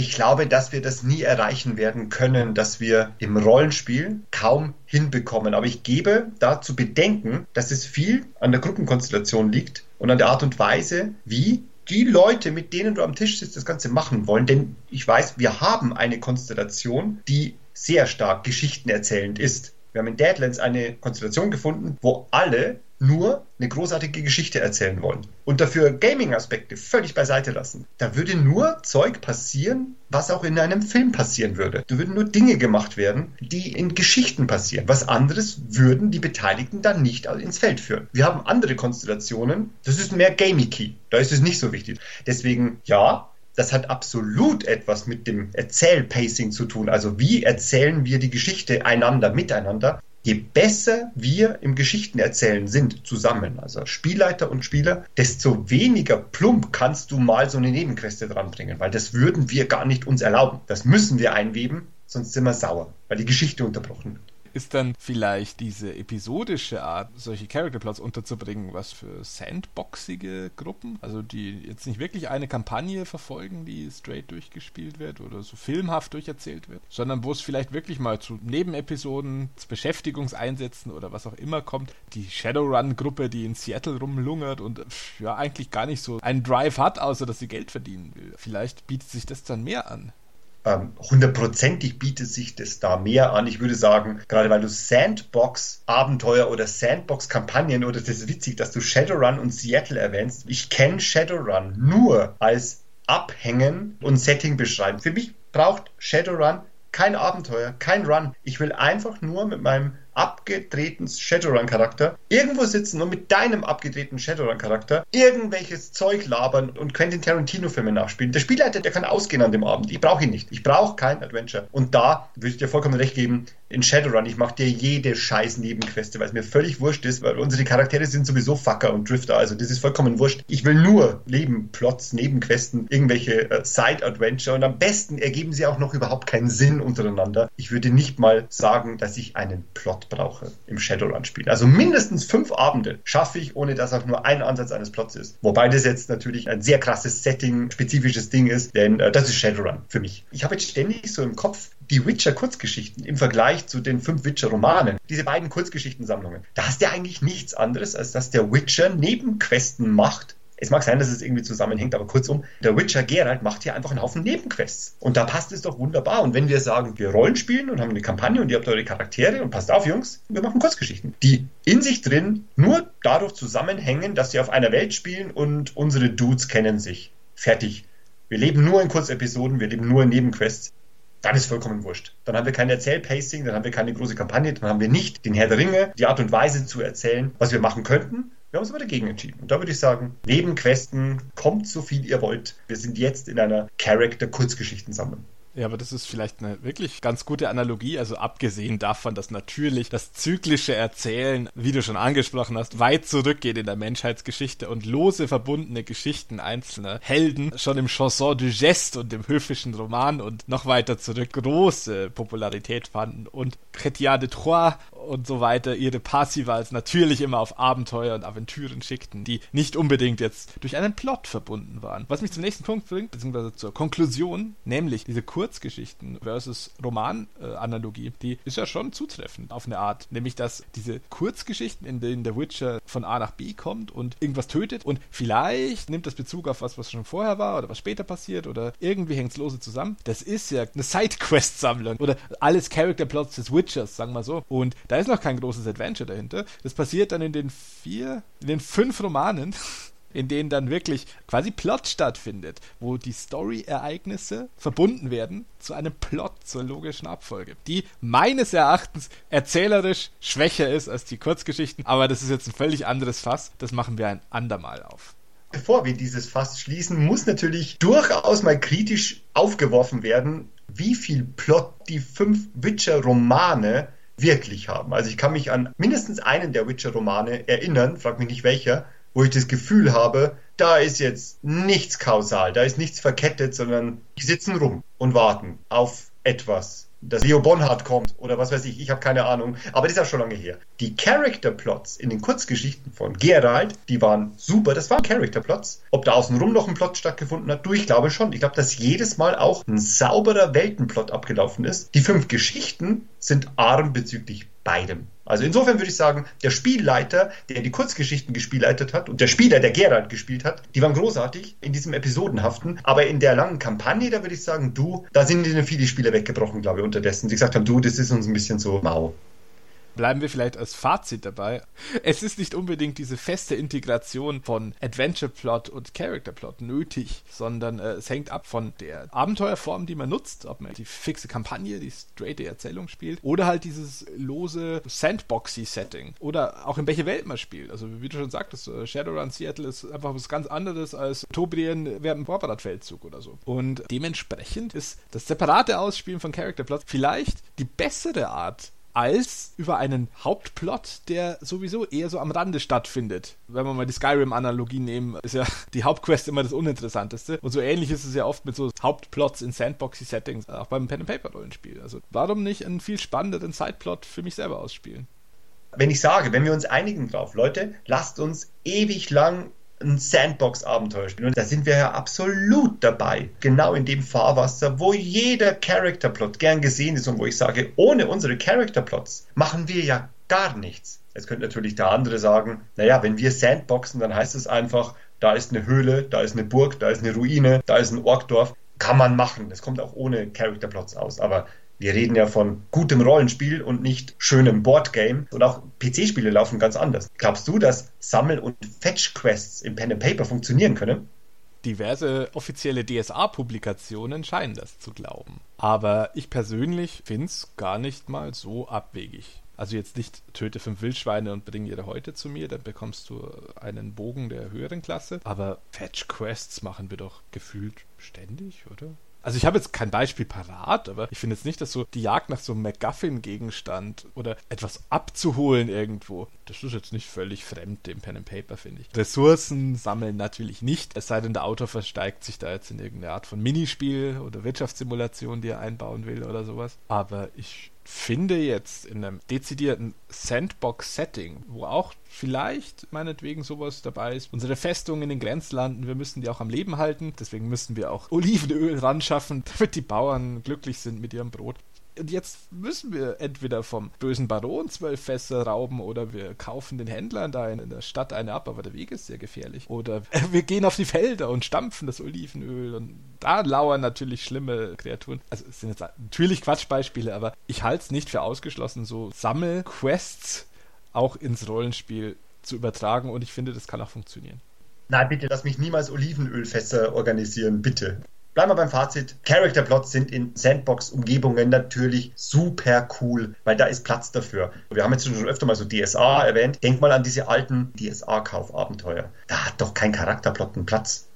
Ich glaube, dass wir das nie erreichen werden können, dass wir im Rollenspiel kaum hinbekommen. Aber ich gebe da zu bedenken, dass es viel an der Gruppenkonstellation liegt und an der Art und Weise, wie die Leute, mit denen du am Tisch sitzt, das Ganze machen wollen. Denn ich weiß, wir haben eine Konstellation, die sehr stark geschichtenerzählend ist. Wir haben in Deadlands eine Konstellation gefunden, wo alle nur eine großartige Geschichte erzählen wollen und dafür Gaming-Aspekte völlig beiseite lassen. Da würde nur Zeug passieren, was auch in einem Film passieren würde. Da würden nur Dinge gemacht werden, die in Geschichten passieren. Was anderes würden die Beteiligten dann nicht ins Feld führen. Wir haben andere Konstellationen, das ist mehr Gamey-Key. Da ist es nicht so wichtig. Deswegen, ja, das hat absolut etwas mit dem Erzählpacing zu tun. Also wie erzählen wir die Geschichte einander, miteinander je besser wir im Geschichtenerzählen sind zusammen, also Spielleiter und Spieler, desto weniger plump kannst du mal so eine Nebenqueste dranbringen, weil das würden wir gar nicht uns erlauben. Das müssen wir einweben, sonst sind wir sauer, weil die Geschichte unterbrochen wird ist dann vielleicht diese episodische Art, solche Character-Plots unterzubringen, was für sandboxige Gruppen, also die jetzt nicht wirklich eine Kampagne verfolgen, die straight durchgespielt wird oder so filmhaft durcherzählt wird, sondern wo es vielleicht wirklich mal zu Nebenepisoden, zu Beschäftigungseinsätzen oder was auch immer kommt. Die Shadowrun-Gruppe, die in Seattle rumlungert und ja eigentlich gar nicht so einen Drive hat, außer dass sie Geld verdienen will. Vielleicht bietet sich das dann mehr an hundertprozentig bietet sich das da mehr an. Ich würde sagen, gerade weil du Sandbox-Abenteuer oder Sandbox-Kampagnen oder das ist witzig, dass du Shadowrun und Seattle erwähnst. Ich kenne Shadowrun nur als Abhängen und Setting beschreiben. Für mich braucht Shadowrun kein Abenteuer, kein Run. Ich will einfach nur mit meinem abgedrehten Shadowrun-Charakter irgendwo sitzen und mit deinem abgedrehten Shadowrun-Charakter irgendwelches Zeug labern und Quentin Tarantino-Filme nachspielen. Der Spielleiter, der kann ausgehen an dem Abend. Ich brauche ihn nicht. Ich brauche kein Adventure. Und da würde ich dir vollkommen recht geben, in Shadowrun, ich mache dir jede scheiß Nebenqueste, weil es mir völlig wurscht ist, weil unsere Charaktere sind sowieso Fucker und Drifter, also das ist vollkommen wurscht. Ich will nur Nebenplots, Nebenquesten, irgendwelche äh, Side-Adventure und am besten ergeben sie auch noch überhaupt keinen Sinn untereinander. Ich würde nicht mal sagen, dass ich einen Plot brauche im Shadowrun-Spiel. Also mindestens fünf Abende schaffe ich, ohne dass auch nur ein Ansatz eines Plots ist. Wobei das jetzt natürlich ein sehr krasses Setting-spezifisches Ding ist, denn äh, das ist Shadowrun für mich. Ich habe jetzt ständig so im Kopf, die Witcher-Kurzgeschichten im Vergleich zu den fünf Witcher-Romanen, diese beiden Kurzgeschichtensammlungen, da hast du ja eigentlich nichts anderes, als dass der Witcher Nebenquesten macht, es mag sein, dass es irgendwie zusammenhängt, aber kurzum, der Witcher Geralt macht hier einfach einen Haufen Nebenquests. Und da passt es doch wunderbar. Und wenn wir sagen, wir Rollen spielen und haben eine Kampagne und ihr habt eure Charaktere und passt auf, Jungs, wir machen Kurzgeschichten, die in sich drin nur dadurch zusammenhängen, dass sie auf einer Welt spielen und unsere Dudes kennen sich. Fertig. Wir leben nur in Kurzepisoden, wir leben nur in Nebenquests dann ist vollkommen wurscht. Dann haben wir kein Erzählpacing, dann haben wir keine große Kampagne, dann haben wir nicht den Herr der Ringe, die Art und Weise zu erzählen, was wir machen könnten. Wir haben uns aber dagegen entschieden. Und da würde ich sagen, neben Questen kommt so viel ihr wollt. Wir sind jetzt in einer Character-Kurzgeschichtensammlung. Ja, aber das ist vielleicht eine wirklich ganz gute Analogie. Also abgesehen davon, dass natürlich das zyklische Erzählen, wie du schon angesprochen hast, weit zurückgeht in der Menschheitsgeschichte und lose verbundene Geschichten einzelner Helden schon im Chanson du Geste und im höfischen Roman und noch weiter zurück große Popularität fanden und Chrétien de Troyes und so weiter ihre Passivals natürlich immer auf Abenteuer und Aventüren schickten, die nicht unbedingt jetzt durch einen Plot verbunden waren. Was mich zum nächsten Punkt bringt, beziehungsweise zur Konklusion, nämlich diese Kurzgeschichten versus Roman-Analogie, die ist ja schon zutreffend auf eine Art. Nämlich, dass diese Kurzgeschichten, in denen der Witcher von A nach B kommt und irgendwas tötet und vielleicht nimmt das Bezug auf was, was schon vorher war oder was später passiert oder irgendwie hängt es lose zusammen. Das ist ja eine Sidequest-Sammlung oder alles Character-Plots des Witchers, sagen wir so. Und da ist noch kein großes Adventure dahinter. Das passiert dann in den vier, in den fünf Romanen in denen dann wirklich quasi Plot stattfindet, wo die Story-Ereignisse verbunden werden zu einem Plot, zur logischen Abfolge, die meines Erachtens erzählerisch schwächer ist als die Kurzgeschichten, aber das ist jetzt ein völlig anderes Fass, das machen wir ein andermal auf. Bevor wir dieses Fass schließen, muss natürlich durchaus mal kritisch aufgeworfen werden, wie viel Plot die fünf Witcher-Romane wirklich haben. Also ich kann mich an mindestens einen der Witcher-Romane erinnern, frag mich nicht welcher, wo ich das Gefühl habe, da ist jetzt nichts kausal, da ist nichts verkettet, sondern die sitzen rum und warten auf etwas. Dass Leo Bonhardt kommt oder was weiß ich, ich habe keine Ahnung, aber das ist ja schon lange her. Die Character Plots in den Kurzgeschichten von Gerald, die waren super, das waren Character Plots. Ob da außenrum noch ein Plot stattgefunden hat, du, ich glaube schon. Ich glaube, dass jedes Mal auch ein sauberer Weltenplot abgelaufen ist. Die fünf Geschichten sind arm bezüglich beidem. Also insofern würde ich sagen, der Spielleiter, der die Kurzgeschichten gespielleitet hat und der Spieler, der Gerald gespielt hat, die waren großartig in diesem Episodenhaften. Aber in der langen Kampagne, da würde ich sagen, du, da sind ihnen viele Spieler weggebrochen, glaube ich, unterdessen. Die gesagt haben, du, das ist uns ein bisschen so mau bleiben wir vielleicht als Fazit dabei. Es ist nicht unbedingt diese feste Integration von Adventure Plot und Character Plot nötig, sondern äh, es hängt ab von der Abenteuerform, die man nutzt, ob man die fixe Kampagne, die straighte Erzählung spielt oder halt dieses lose Sandboxy Setting oder auch in welche Welt man spielt. Also wie du schon sagtest, äh, Shadowrun Seattle ist einfach was ganz anderes als Tobrien während dem Vorbereitfeldzug oder so. Und dementsprechend ist das separate Ausspielen von Character Plot vielleicht die bessere Art als über einen Hauptplot, der sowieso eher so am Rande stattfindet. Wenn wir mal die Skyrim-Analogie nehmen, ist ja die Hauptquest immer das Uninteressanteste. Und so ähnlich ist es ja oft mit so Hauptplots in Sandboxy-Settings, auch beim Pen-and-Paper-Rollenspiel. Also warum nicht einen viel spannenderen Sideplot für mich selber ausspielen? Wenn ich sage, wenn wir uns einigen drauf, Leute, lasst uns ewig lang ein Sandbox-Abenteuer spielen. Und da sind wir ja absolut dabei. Genau in dem Fahrwasser, wo jeder Character-Plot gern gesehen ist und wo ich sage, ohne unsere Character-Plots machen wir ja gar nichts. Jetzt könnte natürlich der andere sagen, naja, wenn wir Sandboxen, dann heißt es einfach, da ist eine Höhle, da ist eine Burg, da ist eine Ruine, da ist ein Orkdorf. Kann man machen. Das kommt auch ohne Character-Plots aus. Aber wir reden ja von gutem Rollenspiel und nicht schönem Boardgame. Und auch PC-Spiele laufen ganz anders. Glaubst du, dass Sammel- und Fetch-Quests im Pen and Paper funktionieren können? Diverse offizielle DSA-Publikationen scheinen das zu glauben. Aber ich persönlich finde es gar nicht mal so abwegig. Also jetzt nicht töte fünf Wildschweine und bring ihre Häute zu mir, dann bekommst du einen Bogen der höheren Klasse. Aber Fetch-Quests machen wir doch gefühlt ständig, oder? Also ich habe jetzt kein Beispiel parat, aber ich finde jetzt nicht, dass so die Jagd nach so einem MacGuffin-Gegenstand oder etwas abzuholen irgendwo, das ist jetzt nicht völlig fremd dem Pen and Paper, finde ich. Ressourcen sammeln natürlich nicht, es sei denn, der Autor versteigt sich da jetzt in irgendeine Art von Minispiel oder Wirtschaftssimulation, die er einbauen will oder sowas. Aber ich finde jetzt in einem dezidierten Sandbox-Setting, wo auch vielleicht meinetwegen sowas dabei ist, unsere Festung in den Grenzlanden, wir müssen die auch am Leben halten, deswegen müssen wir auch Olivenöl ran schaffen, damit die Bauern glücklich sind mit ihrem Brot. Und jetzt müssen wir entweder vom bösen Baron zwölf Fässer rauben oder wir kaufen den Händlern da in der Stadt eine ab, aber der Weg ist sehr gefährlich. Oder wir gehen auf die Felder und stampfen das Olivenöl und da lauern natürlich schlimme Kreaturen. Also es sind jetzt natürlich Quatschbeispiele, aber ich halte es nicht für ausgeschlossen, so Sammelquests auch ins Rollenspiel zu übertragen und ich finde, das kann auch funktionieren. Nein, bitte, lass mich niemals Olivenölfässer organisieren, bitte. Bleiben wir beim Fazit. Character Plots sind in Sandbox-Umgebungen natürlich super cool, weil da ist Platz dafür. Wir haben jetzt schon öfter mal so DSA erwähnt. Denk mal an diese alten DSA-Kaufabenteuer. Da hat doch kein Charakterplot einen Platz.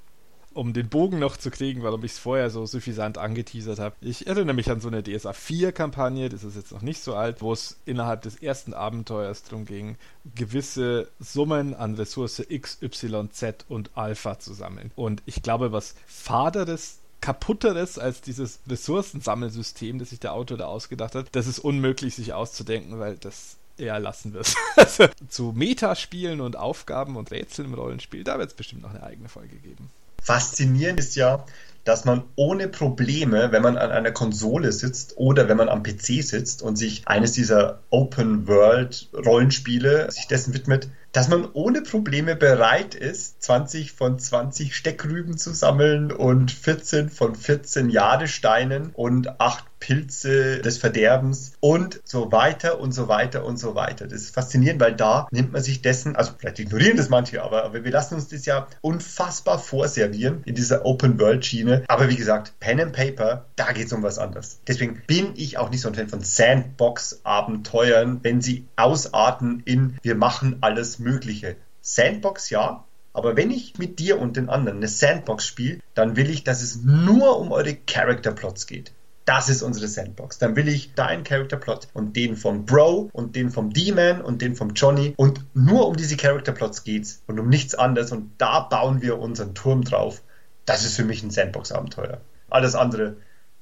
um den Bogen noch zu kriegen, warum ich es vorher so suffisant angeteasert habe. Ich erinnere mich an so eine DSA 4-Kampagne, das ist jetzt noch nicht so alt, wo es innerhalb des ersten Abenteuers darum ging, gewisse Summen an Ressource X, Y, Z und Alpha zu sammeln. Und ich glaube, was Faderes kaputteres als dieses Ressourcensammelsystem, das sich der Autor da ausgedacht hat, das ist unmöglich sich auszudenken, weil das eher lassen wird. Also, zu Metaspielen und Aufgaben und Rätseln im Rollenspiel, da wird es bestimmt noch eine eigene Folge geben. Faszinierend ist ja, dass man ohne Probleme, wenn man an einer Konsole sitzt oder wenn man am PC sitzt und sich eines dieser Open World Rollenspiele sich dessen widmet, dass man ohne Probleme bereit ist, 20 von 20 Steckrüben zu sammeln und 14 von 14 Jadesteinen und 8 Pilze des Verderbens und so weiter und so weiter und so weiter. Das ist faszinierend, weil da nimmt man sich dessen, also vielleicht ignorieren das manche, aber, aber wir lassen uns das ja unfassbar vorservieren in dieser Open-World-Schiene. Aber wie gesagt, Pen and Paper, da geht es um was anderes. Deswegen bin ich auch nicht so ein Fan von Sandbox-Abenteuern, wenn sie ausarten in wir machen alles Mögliche. Sandbox ja, aber wenn ich mit dir und den anderen eine Sandbox spiele, dann will ich, dass es nur um eure Character Plots geht. Das ist unsere Sandbox. Dann will ich deinen Character Plot und den vom Bro und den vom D-Man und den vom Johnny und nur um diese Character Plots geht's und um nichts anderes und da bauen wir unseren Turm drauf. Das ist für mich ein Sandbox-Abenteuer. Alles andere,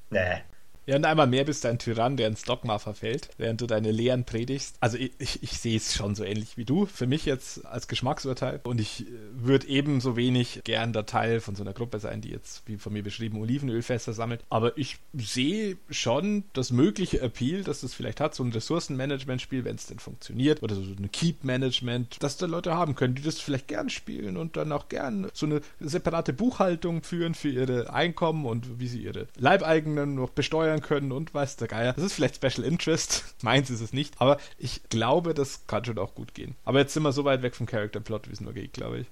nee, ja, und einmal mehr bist du ein Tyrann, der ins Dogma verfällt, während du deine Lehren predigst. Also ich, ich, ich sehe es schon so ähnlich wie du. Für mich jetzt als Geschmacksurteil. Und ich äh, würde ebenso wenig gern der Teil von so einer Gruppe sein, die jetzt, wie von mir beschrieben, Olivenölfässer sammelt. Aber ich sehe schon das mögliche Appeal, dass das vielleicht hat, so ein Ressourcenmanagement-Spiel, wenn es denn funktioniert. Oder so ein Keep-Management, dass da Leute haben können, die das vielleicht gern spielen und dann auch gern so eine separate Buchhaltung führen für ihre Einkommen und wie sie ihre Leibeigenen noch besteuern steuern können und weiß der Geier. Das ist vielleicht Special Interest. Meins ist es nicht. Aber ich glaube, das kann schon auch gut gehen. Aber jetzt sind wir so weit weg vom Character Plot, wie es nur geht, glaube ich.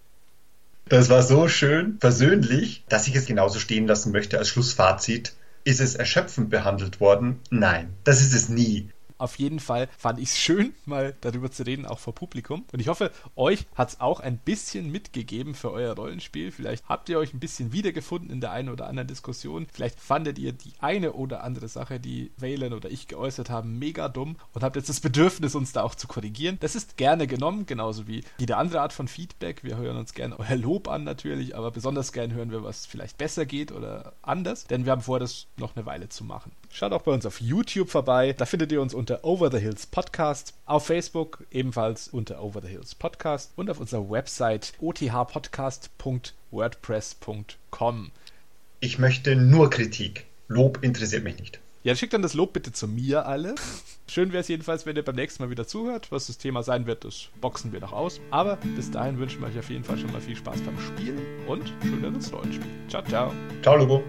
Das war so schön persönlich, dass ich es genauso stehen lassen möchte als Schlussfazit. Ist es erschöpfend behandelt worden? Nein, das ist es nie. Auf jeden Fall fand ich es schön, mal darüber zu reden, auch vor Publikum. Und ich hoffe, euch hat es auch ein bisschen mitgegeben für euer Rollenspiel. Vielleicht habt ihr euch ein bisschen wiedergefunden in der einen oder anderen Diskussion. Vielleicht fandet ihr die eine oder andere Sache, die Valen oder ich geäußert haben, mega dumm und habt jetzt das Bedürfnis, uns da auch zu korrigieren. Das ist gerne genommen, genauso wie jede andere Art von Feedback. Wir hören uns gerne euer Lob an natürlich, aber besonders gern hören wir, was vielleicht besser geht oder anders, denn wir haben vor, das noch eine Weile zu machen. Schaut auch bei uns auf YouTube vorbei. Da findet ihr uns unter Over the Hills Podcast. Auf Facebook ebenfalls unter Over the Hills Podcast und auf unserer Website othpodcast.wordpress.com. Ich möchte nur Kritik. Lob interessiert mich nicht. Ja, schickt dann das Lob bitte zu mir alle. Schön wäre es jedenfalls, wenn ihr beim nächsten Mal wieder zuhört. Was das Thema sein wird, das boxen wir noch aus. Aber bis dahin wünschen wir euch auf jeden Fall schon mal viel Spaß beim Spielen und schöneres Rollenspiel. Ciao, ciao. Ciao, Lobo.